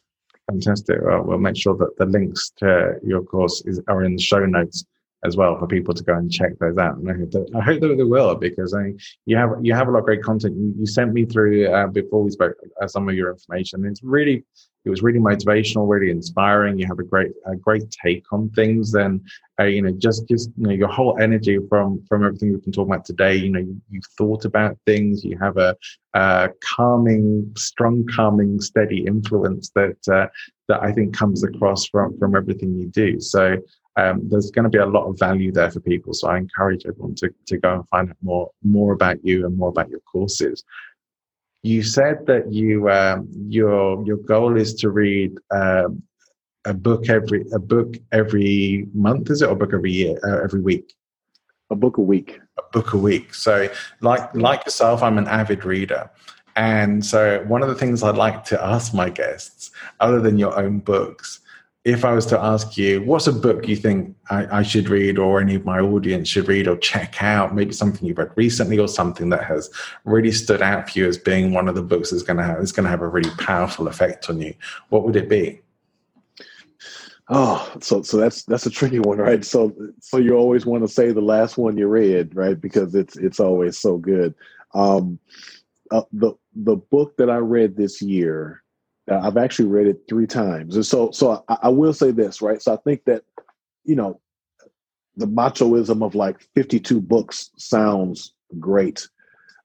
Fantastic. Well, we'll make sure that the links to your course is, are in the show notes as well for people to go and check those out. And I hope that, I hope that they will because I, you have you have a lot of great content. You, you sent me through uh, before we spoke uh, some of your information. It's really it was really motivational, really inspiring. You have a great a great take on things, and uh, you know just just you know your whole energy from from everything we've been talking about today. You know you, you've thought about things. You have a, a calming, strong, calming, steady influence that uh, that I think comes across from from everything you do. So um, there's going to be a lot of value there for people. So I encourage everyone to, to go and find out more more about you and more about your courses. You said that you um, your your goal is to read um, a book every a book every month, is it, or a book every year, uh, every week? A book a week. A book a week. So, like like yourself, I'm an avid reader. And so, one of the things I'd like to ask my guests, other than your own books, if I was to ask you, what's a book you think I, I, should read or any of my audience should read or check out, maybe something you've read recently or something that has really stood out for you as being one of the books that's going to have, going to have a really powerful effect on you, what would it be? Oh, so so that's that's a tricky one, right? So so you always want to say the last one you read, right? Because it's it's always so good. Um, uh, the the book that I read this year uh, I've actually read it three times, and so so I, I, will say this, right? So I think that you know the machoism of like 52 books sounds great,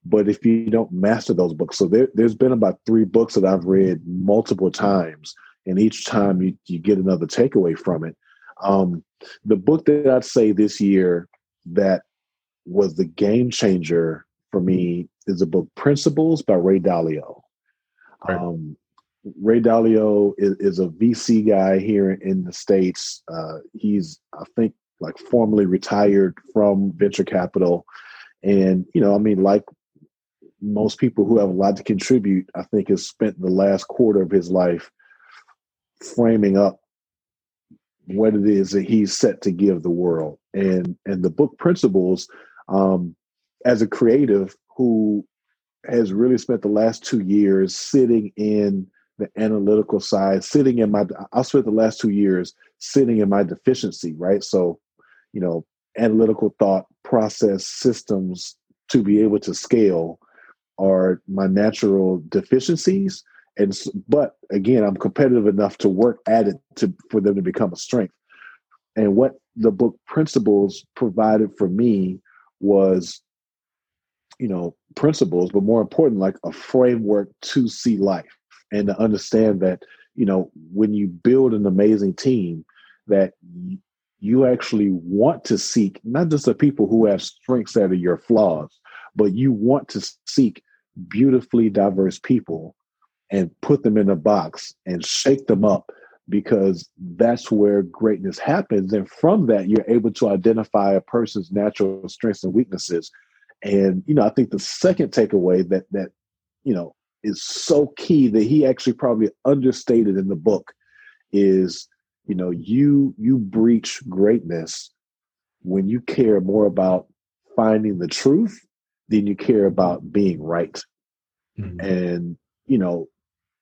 but if you don't master those books, so there, there's been about three books that I've read multiple times, and each time you you get another takeaway from it. Um, the book that I'd say this year that was the game changer for me is the book Principles by Ray Dalio. Right. Um, Ray Dalio is, is, a VC guy here in the States. Uh, he's, I think, like formally retired from venture capital. And, you know, I mean, like most people who have a lot to contribute, I think has spent the last quarter of his life framing up what it is that he's set to give the world. And and the book Principles, um, as a creative who has really spent the last two years sitting in the analytical side, sitting in my, I spent the last two years sitting in my deficiency, right? So, you know, analytical thought, process, systems to be able to scale are my natural deficiencies. And, but again, I'm competitive enough to work at it to, for them to become a strength. And what the book Principles provided for me was, you know, principles, but more important, like a framework to see life and to understand that you know when you build an amazing team that you actually want to seek not just the people who have strengths that are your flaws but you want to seek beautifully diverse people and put them in a box and shake them up because that's where greatness happens. And from that you're able to identify a person's natural strengths and weaknesses. And you know i think the second takeaway that that you know is so key that he actually probably understated in the book is you know you you breach greatness when you care more about finding the truth than you care about being right. Mm-hmm. and you know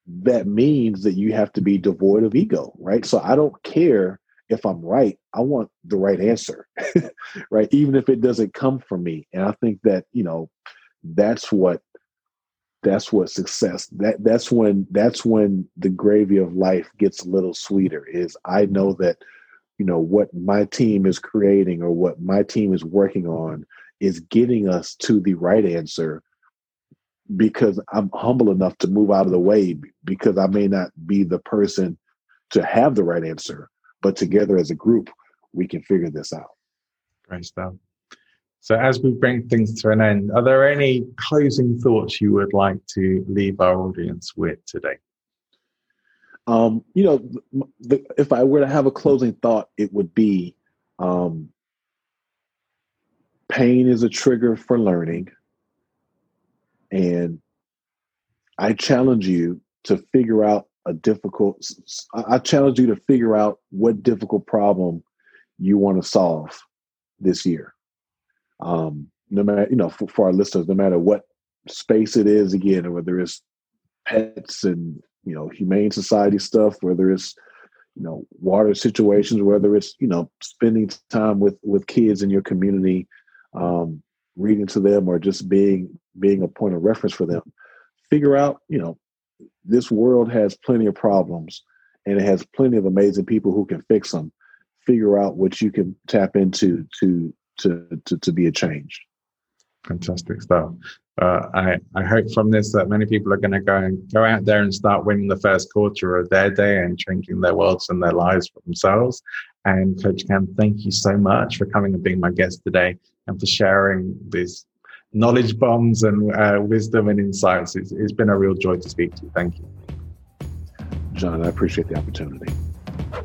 that means that you have to be devoid of ego right? So i don't care if i'm right. I want the right answer right? Even if it doesn't come from me. And i think that you know that's what that's what success that that's when that's when the gravy of life gets a little sweeter is i know that you know what my team is creating or what my team is working on is getting us to the right answer because i'm humble enough to move out of the way because i may not be the person to have the right answer but together as a group we can figure this out. Great stuff so, as we bring things to an end, are there any closing thoughts you would like to leave our audience with today? Um, you know, the, if I were to have a closing thought, it would be um, pain is a trigger for learning. And I challenge you to figure out a difficult, I challenge you to figure out what difficult problem you want to solve this year um, no matter you know for, for, our listeners, no matter what space it is, again, whether it's pets and you know humane society stuff, whether it's you know water situations, whether it's you know spending time with with kids in your community, um, reading to them, or just being being a point of reference for them. Figure out you know this world has plenty of problems and it has plenty of amazing people who can fix them. Figure out what you can tap into to to to, to be a change. Fantastic stuff. Uh, I, I hope from this that many people are going to go and go out there and start winning the first quarter of their day and changing their worlds and their lives for themselves. And Coach Cam, thank you so much for coming and being my guest today and for sharing these knowledge bombs and uh, wisdom and insights. It's, it's been a real joy to speak to you. Thank you. John, I appreciate the opportunity.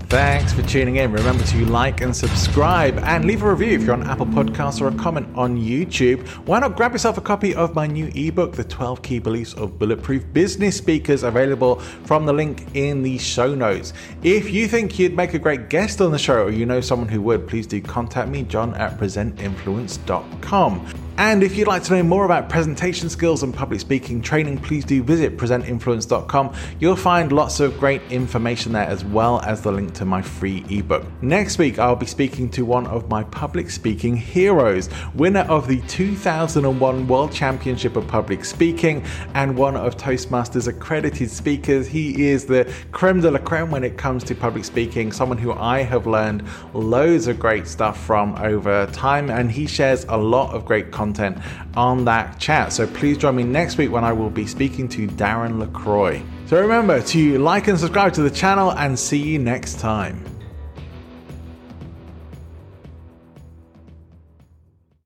Thanks for tuning in. Remember to like and subscribe and leave a review if you're on Apple Podcasts or a comment on YouTube. Why not grab yourself a copy of my new ebook, The 12 Key Beliefs of Bulletproof Business Speakers, available from the link in the show notes. If you think you'd make a great guest on the show or you know someone who would, please do contact me, john at presentinfluence.com. And if you'd like to know more about presentation skills and public speaking training, please do visit presentinfluence.com. You'll find lots of great information there as well as the link to my free ebook. Next week, I'll be speaking to one of my public speaking heroes, winner of the 2001 World Championship of Public Speaking and one of Toastmasters accredited speakers. He is the creme de la creme when it comes to public speaking, someone who I have learned loads of great stuff from over time, and he shares a lot of great content content on that chat. So please join me next week when I will be speaking to Darren LaCroix. So remember to like and subscribe to the channel and see you next time.